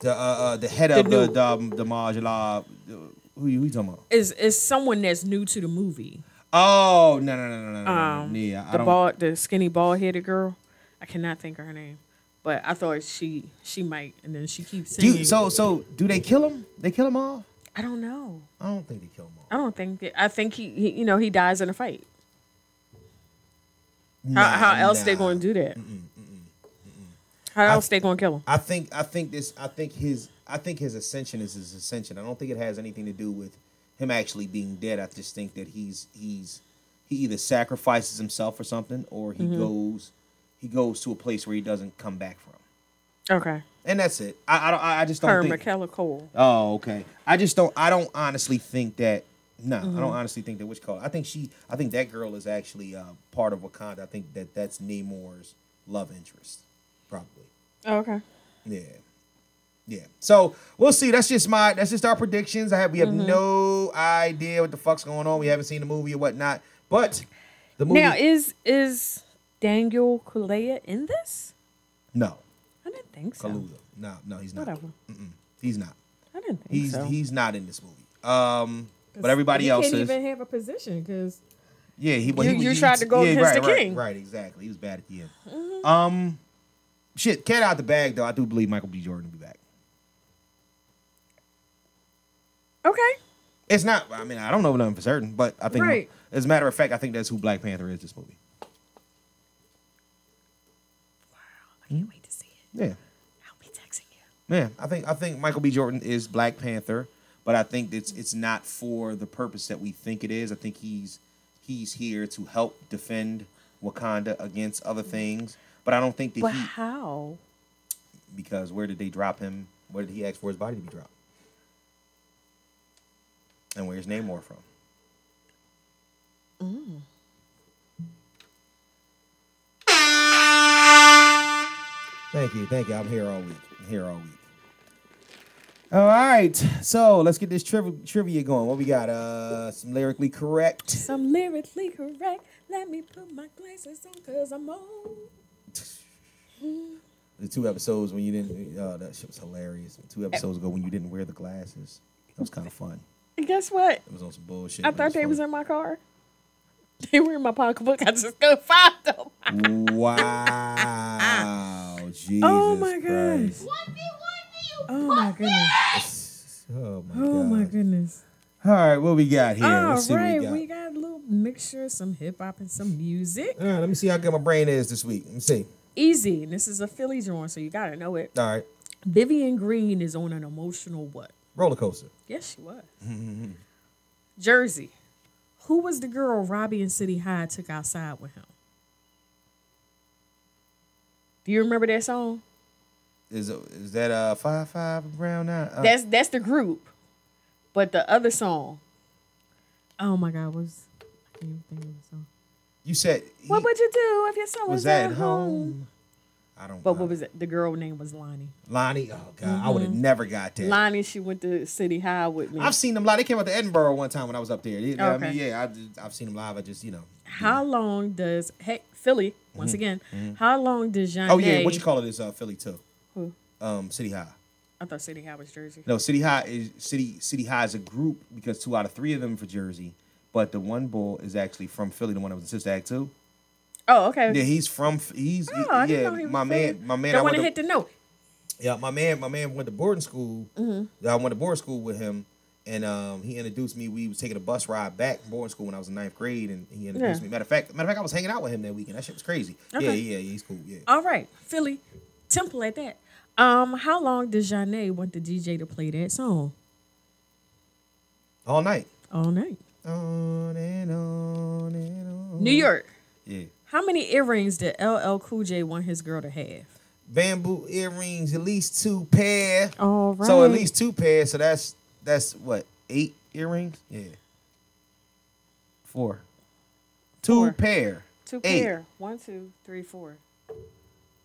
Speaker 3: the uh, uh the head
Speaker 2: The
Speaker 3: of the
Speaker 2: new-
Speaker 3: the, um, the Milaje. Who you, who you talking about?
Speaker 2: Is is someone that's new to the movie?
Speaker 3: Oh no no no no no no.
Speaker 2: Um,
Speaker 3: no. Yeah, I
Speaker 2: the bald, the skinny, bald headed girl. I cannot think of her name, but I thought she she might, and then she keeps
Speaker 3: do you- so so do they kill him? They kill him all?
Speaker 2: I don't know.
Speaker 3: I don't think they kill him.
Speaker 2: I don't think. I think he, he you know, he dies in a fight.
Speaker 3: Nah,
Speaker 2: how how else they going to do that? How else they going to kill him?
Speaker 3: I think I think this I think his I think his ascension is his ascension. I don't think it has anything to do with him actually being dead. I just think that he's he's he either sacrifices himself or something or he
Speaker 2: Mm-hmm.
Speaker 3: goes he goes to a place where he doesn't come back from.
Speaker 2: Okay.
Speaker 3: And that's it. I I, don't, I I just don't
Speaker 2: Her,
Speaker 3: think
Speaker 2: Cole.
Speaker 3: Oh, okay. I just don't. I don't honestly think that. No, I
Speaker 2: Mm-hmm.
Speaker 3: don't honestly think that. Which call? I think she. I think that girl is actually uh, part of Wakanda. I think that that's Namor's love interest, probably.
Speaker 2: Oh, okay.
Speaker 3: Yeah, yeah. So we'll see. That's just my. That's just our predictions. I have. We have
Speaker 2: Mm-hmm.
Speaker 3: no idea what the fuck's going on. We haven't seen the movie or whatnot. But the movie.
Speaker 2: Now is is Daniel Kaluuya in this?
Speaker 3: no,
Speaker 2: I didn't think so.
Speaker 3: Kaluuya. No, no, he's not.
Speaker 2: Whatever. Mm-mm.
Speaker 3: He's not.
Speaker 2: I didn't think
Speaker 3: He's
Speaker 2: so.
Speaker 3: he's not in this movie. Um, but everybody
Speaker 2: he
Speaker 3: else
Speaker 2: can't
Speaker 3: is.
Speaker 2: even have a position because
Speaker 3: Yeah, he. Well,
Speaker 2: You-
Speaker 3: he,
Speaker 2: you
Speaker 3: he-
Speaker 2: tried to go
Speaker 3: yeah,
Speaker 2: against
Speaker 3: right,
Speaker 2: the
Speaker 3: right,
Speaker 2: king.
Speaker 3: Right, exactly. He was bad at the end. Um, shit, cat out the bag though. I do believe Michael B. Jordan will be back.
Speaker 2: okay.
Speaker 3: It's not. I mean, I don't know nothing for certain, but I think,
Speaker 2: Right.
Speaker 3: as a matter of fact, I think that's who Black Panther is. This movie.
Speaker 2: I can't wait to see it.
Speaker 3: Yeah,
Speaker 2: I'll be texting you.
Speaker 3: yeah. I think I think Michael B. Jordan is Black Panther, but I think it's it's not for the purpose that we think it is. I think he's he's here to help defend Wakanda against other things. But I don't think that
Speaker 2: But
Speaker 3: he
Speaker 2: how?
Speaker 3: because where did they drop him? Where did he ask for his body to be dropped? And where's Namor from? Mm. Thank you, thank you. I'm here all week. I'm here all week. All right, so let's get this trivia trivia going. What we got? Uh, some lyrically correct.
Speaker 2: Some lyrically correct. Let me put my glasses on because I'm old. (laughs)
Speaker 3: The two episodes when you didn't. Oh, that shit was hilarious. Two episodes ago when you didn't wear the glasses. That was kind of fun.
Speaker 2: And guess what?
Speaker 3: It was on some bullshit.
Speaker 2: I thought they was in my car. (laughs) They were in my pocketbook. I just couldn't find them.
Speaker 3: Wow. (laughs) Jesus
Speaker 2: Oh my
Speaker 3: Christ.
Speaker 2: Oh my goodness.
Speaker 3: Oh my
Speaker 2: Oh my goodness.
Speaker 3: All right, what we got here?
Speaker 2: All
Speaker 3: Let's see
Speaker 2: right,
Speaker 3: what we
Speaker 2: we
Speaker 3: got.
Speaker 2: got a little mixture, some hip hop and some music.
Speaker 3: All right, let me see how good my brain is this week. Let me see.
Speaker 2: Easy. And this is a Philly joint, so you gotta know it.
Speaker 3: All right.
Speaker 2: Vivian Green is on an emotional what?
Speaker 3: Roller coaster.
Speaker 2: Yes, she was. Mm-hmm. Jersey. Who was the girl Robbie and City High took outside with him? Do you remember that song?
Speaker 3: Is is that uh five five brown nine? Uh,
Speaker 2: That's that's the group. But the other song, Oh my God, was I can't even think of the song.
Speaker 3: You said
Speaker 2: What
Speaker 3: he
Speaker 2: would you do if your son was,
Speaker 3: was
Speaker 2: at
Speaker 3: at
Speaker 2: home?
Speaker 3: home. I don't.
Speaker 2: But
Speaker 3: know.
Speaker 2: what was it? The girl name was Lonnie.
Speaker 3: Lonnie? Oh God, I would have
Speaker 2: Mm-hmm.
Speaker 3: never got that.
Speaker 2: Lonnie, she went to City High with me.
Speaker 3: I've seen them live. They came out to Edinboro one time when I was up there. You know what I
Speaker 2: Okay.
Speaker 3: mean, yeah, I've, I've seen them live. I just, you know.
Speaker 2: How long does hey Philly once again? How long does Jean?
Speaker 3: Mm-hmm. Oh yeah, what you call it is uh, Philly too.
Speaker 2: Who?
Speaker 3: Um, City High.
Speaker 2: I thought City High was Jersey.
Speaker 3: No, City High is City City High is a group because two out of three of them for Jersey, but the one bull is actually from Philly. The one that was in Sister Act too.
Speaker 2: Oh, okay.
Speaker 3: Yeah, he's from. He's
Speaker 2: oh, I didn't
Speaker 3: yeah.
Speaker 2: know he was
Speaker 3: my
Speaker 2: Philly.
Speaker 3: man, my man.
Speaker 2: Don't
Speaker 3: I
Speaker 2: want to
Speaker 3: to,
Speaker 2: hit the note.
Speaker 3: yeah, my man, my man went to boarding school.
Speaker 2: Mm-hmm.
Speaker 3: I went to boarding school with him, and um, he introduced me. We was taking a bus ride back from boarding school when I was in ninth grade, and he introduced
Speaker 2: Yeah.
Speaker 3: me. Matter of fact, matter of fact, I was hanging out with him that weekend. That shit was crazy. Yeah,
Speaker 2: Okay.
Speaker 3: yeah, yeah, he's cool. Yeah.
Speaker 2: All right, Philly, temple at that. Um, how long did Janae want the DJ to play that song?
Speaker 3: All night.
Speaker 2: All night.
Speaker 3: On and on and on.
Speaker 2: New York.
Speaker 3: Yeah.
Speaker 2: How many earrings did LL Cool J want his girl to have?
Speaker 3: Bamboo earrings, at least two pair.
Speaker 2: All right.
Speaker 3: So at least two pairs. So that's that's what eight earrings. Yeah. Four. Two pair.
Speaker 2: two
Speaker 3: eight.
Speaker 2: pair. One, two, three, four.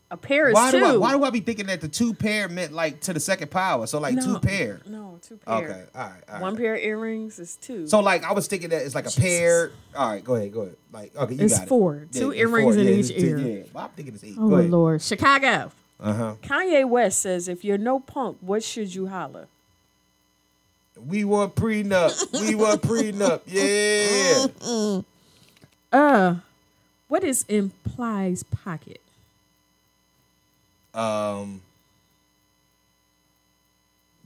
Speaker 2: A pair is
Speaker 3: Why
Speaker 2: two.
Speaker 3: do I why do I be thinking that the two pair meant like to the second power? So like two
Speaker 2: No,
Speaker 3: pair.
Speaker 2: No, two pair.
Speaker 3: Okay. All right. All right.
Speaker 2: One pair of earrings is two.
Speaker 3: So like I was thinking that it's like a pair. All right, go ahead, go ahead. Like okay, you
Speaker 2: It's
Speaker 3: got it.
Speaker 2: four. Two
Speaker 3: it's
Speaker 2: earrings in each
Speaker 3: it's
Speaker 2: ear.
Speaker 3: Yeah, but I'm thinking it's eight.
Speaker 2: oh
Speaker 3: go ahead.
Speaker 2: Lord, Chicago.
Speaker 3: Uh huh.
Speaker 2: Kanye West says, "If you're no punk, what should you holler?"
Speaker 3: We were prenup. We were prenup. (laughs) Yeah.
Speaker 2: Uh, what is implies pocket?
Speaker 3: um.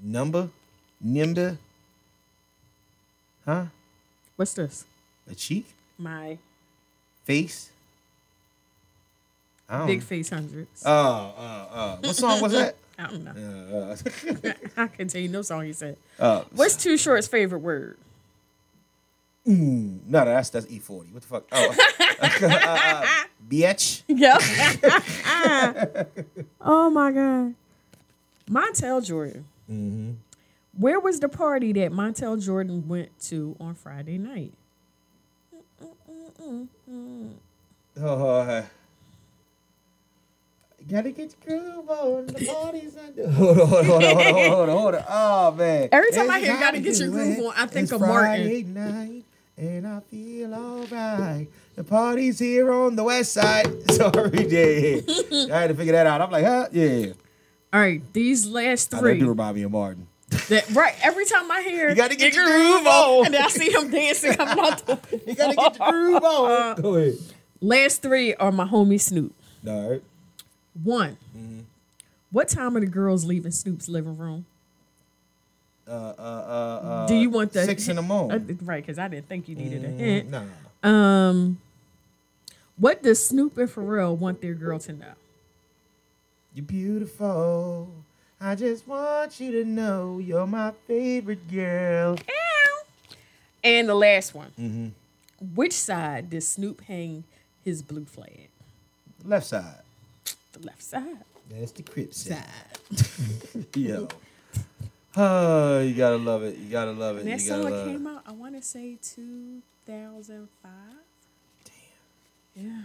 Speaker 3: Number, number. Huh?
Speaker 2: What's this?
Speaker 3: A cheek,
Speaker 2: My
Speaker 3: face.
Speaker 2: Big face hundreds.
Speaker 3: Oh, uh, uh. What song was that? (laughs)
Speaker 2: I don't know.
Speaker 3: Uh, uh,
Speaker 2: I can tell you no song he said.
Speaker 3: uh,
Speaker 2: What's Too Short's favorite word?
Speaker 3: no, no, that's that's E forty. What the fuck? Oh, uh, (laughs) bitch.
Speaker 2: Yeah. oh my God. Montel Jordan.
Speaker 3: Mm-hmm.
Speaker 2: Where was the party that Montel Jordan went to on Friday night?
Speaker 3: Oh, uh, gotta get your groove on. The party's (laughs) under. Hold on, hold on, hold on, hold on, hold (laughs) on. Oh man!
Speaker 2: Every time I
Speaker 3: It's
Speaker 2: hear "Gotta Get Your Groove. On," I think
Speaker 3: It's
Speaker 2: of Martin.
Speaker 3: Friday night, and I feel alright. The party's here on the west side. (laughs) Sorry, yeah. I had to figure that out. I'm like, huh? Yeah.
Speaker 2: All right, these last three.
Speaker 3: I
Speaker 2: three.
Speaker 3: do remind me of Martin.
Speaker 2: That, right, every time I hear
Speaker 3: You gotta get your groove on.
Speaker 2: and then I see him dancing coming out the
Speaker 3: You gotta get your groove on. Uh, Go ahead.
Speaker 2: last three are my homie Snoop.
Speaker 3: All right.
Speaker 2: One.
Speaker 3: Mm-hmm.
Speaker 2: What time are the girls leaving Snoop's living room?
Speaker 3: Uh, uh, uh, uh,
Speaker 2: Do you want the
Speaker 3: six in the morning?
Speaker 2: right, because I didn't think you needed a
Speaker 3: Mm,
Speaker 2: hint.
Speaker 3: no, no, no.
Speaker 2: Um, what does Snoop and Pharrell want their girl to know?
Speaker 3: You're beautiful. I just want you to know you're my favorite girl. Ow.
Speaker 2: And the last one.
Speaker 3: Mm-hmm.
Speaker 2: Which side does Snoop hang his blue flag?
Speaker 3: Left side.
Speaker 2: The left side.
Speaker 3: That's the crip side.
Speaker 2: Side.
Speaker 3: Yo. Oh, you gotta love it. You gotta love it.
Speaker 2: And that
Speaker 3: you
Speaker 2: song
Speaker 3: love
Speaker 2: came
Speaker 3: it.
Speaker 2: out, I want to say 2005. Damn. Yeah.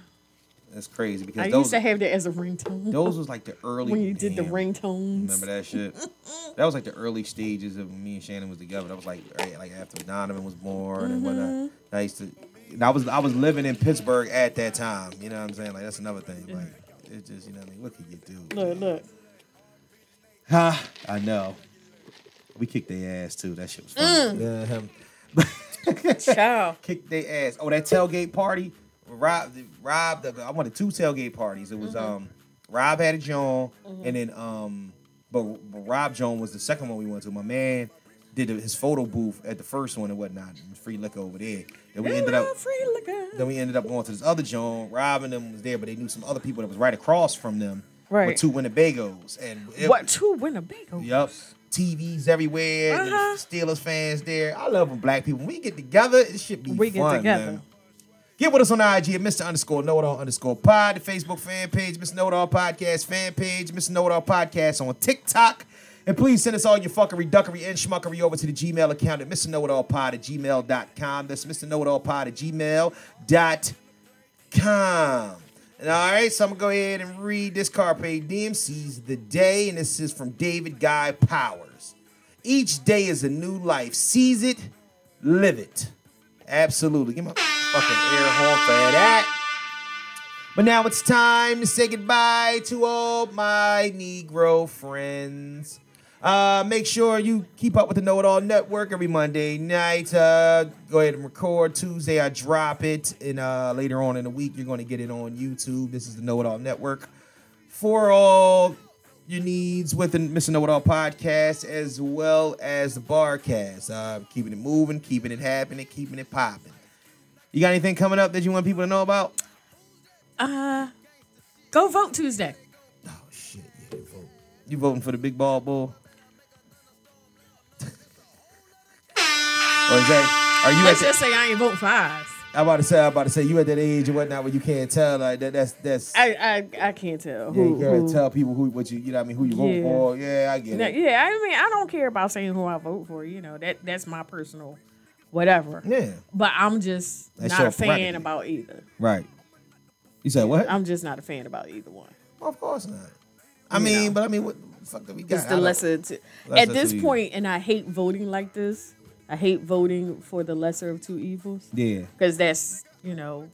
Speaker 3: That's crazy because
Speaker 2: I
Speaker 3: those
Speaker 2: used to have that as a ringtone.
Speaker 3: those was like the early
Speaker 2: when you did the
Speaker 3: damn,
Speaker 2: ringtones.
Speaker 3: Remember that shit? (laughs) that was like the early stages of when me and Shannon was together. That was like right, like after Donovan was born and whatnot.
Speaker 2: Mm-hmm.
Speaker 3: I used to. and I was I was living in Pittsburgh at that time. You know what I'm saying? Like that's another thing. Like it's just you know what I mean. What could you do?
Speaker 2: Look, look.
Speaker 3: Huh? I know. We kicked their ass too. That shit was fun.
Speaker 2: Mm.
Speaker 3: Yeah. (laughs)
Speaker 2: Ciao.
Speaker 3: kicked their ass. Oh, that tailgate party. Rob, Rob, the, I wanted two tailgate parties. It was
Speaker 2: Mm-hmm.
Speaker 3: um, Rob had a John, and then um, but, but Rob Joan was the second one we went to. My man did his photo booth at the first one and whatnot. It free liquor over there. Then we ended up. Then we ended up going to this other joint. Rob and them was there, but they knew some other people that was right across from them.
Speaker 2: Right.
Speaker 3: With two Winnebagos and it-
Speaker 2: What two Winnebago?
Speaker 3: Yup. TVs everywhere.
Speaker 2: Uh-huh.
Speaker 3: Steelers fans there. I love when black people. When we get together, it should be
Speaker 2: We get
Speaker 3: fun,
Speaker 2: together.
Speaker 3: man. Get with us on IG at Mr. Underscore Know It All Underscore Pod, the Facebook fan page, Mr. Know It All Podcast fan page, Mr. Know It All Podcast on TikTok, And please send us all your fuckery, duckery, and schmuckery over to the Gmail account at Mr. Know It All Pod at gmail.com. That's Mr. Know It All Pod at gmail.com. And all right, so I'm gonna go ahead and read this Carpe Diem Seize the day, and this is from David Guy Powers. Each day is a new life. Seize it, live it. Absolutely. Give a fucking air horn for that. But now it's time to say goodbye to all my Negro friends. Uh, make sure you keep up with the Know It All Network every Monday night. Uh, go ahead and record. Tuesday, I drop it. And uh, later on in the week, you're going to get it on YouTube. This is the Know It All Network for all your needs with the Mr. Know It All podcast as well as the Barcast. Uh, keeping it moving, keeping it happening, keeping it popping. You got anything coming up that you want people to know about?
Speaker 2: Uh, go vote Tuesday.
Speaker 3: Oh shit! Yeah, you vote. You voting for the big ball bull? Or is that? Are you
Speaker 2: Let's
Speaker 3: at?
Speaker 2: just
Speaker 3: The,
Speaker 2: say I ain't voting for us.
Speaker 3: I'm about to say. I'm about to say you at that age and whatnot where you can't tell like that. That's that's.
Speaker 2: I I, I can't tell.
Speaker 3: yeah, you
Speaker 2: Who,
Speaker 3: gotta
Speaker 2: who-
Speaker 3: tell people who what you you know what I mean who you vote for. Yeah, I get
Speaker 2: Now,
Speaker 3: it.
Speaker 2: yeah, I mean, I don't care about saying who I vote for. You know, that that's my personal whatever.
Speaker 3: Yeah,
Speaker 2: But I'm just
Speaker 3: That's
Speaker 2: not a fan
Speaker 3: prerogative.
Speaker 2: about either.
Speaker 3: right. You said what?
Speaker 2: I'm just not a fan about either one.
Speaker 3: of course not. I
Speaker 2: You
Speaker 3: mean,
Speaker 2: know.
Speaker 3: but I mean, what the fuck do we got?
Speaker 2: It's the
Speaker 3: don't-
Speaker 2: lesser. T-
Speaker 3: Lesser
Speaker 2: at this
Speaker 3: two
Speaker 2: point, and I hate voting like this. I hate voting for the lesser of two evils
Speaker 3: Yeah,
Speaker 2: because that's you know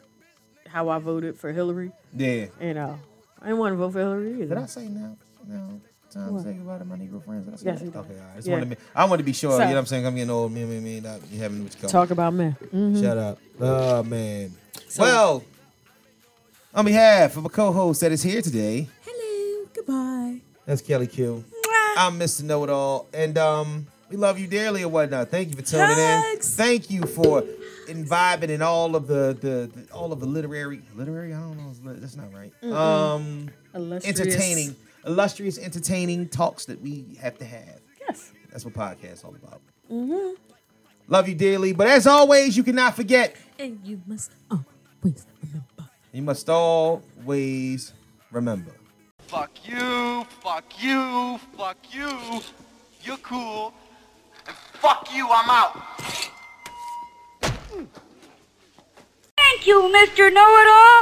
Speaker 2: how I voted for Hillary.
Speaker 3: yeah.
Speaker 2: You know, I didn't want to vote for Hillary either.
Speaker 3: Did I say no? No. Time to say goodbye to my Negro friends. Did I say
Speaker 2: Yes,
Speaker 3: that? Okay, all right. I just
Speaker 2: Yeah.
Speaker 3: wanted to be, I want to be sure.
Speaker 2: So-
Speaker 3: you know what I'm saying? I'm getting old. Me, me, me. Not you having what you call.
Speaker 2: Talk about men. Mhm.
Speaker 3: Shut up. Oh man.
Speaker 2: So-
Speaker 3: well, on behalf of a co-host that is here today,
Speaker 2: Hello. Goodbye.
Speaker 3: that's Kellie Q. I'm Mr. Know It All, and um, we love you dearly and whatnot. Thank you for tuning in. Thank you for imbibing in all of the, the, the all of the literary literary. I don't know. That's not right. Um,
Speaker 2: Illustrious.
Speaker 3: entertaining, illustrious, entertaining talks that we have to have.
Speaker 2: Yes.
Speaker 3: That's what podcasts all about. Love you dearly, but as always, you cannot forget.
Speaker 2: And you must always remember.
Speaker 3: You must always remember.
Speaker 9: Fuck you, fuck you, fuck you. You're cool. And fuck you, I'm out.
Speaker 7: Thank you, Mr. Know-It-All.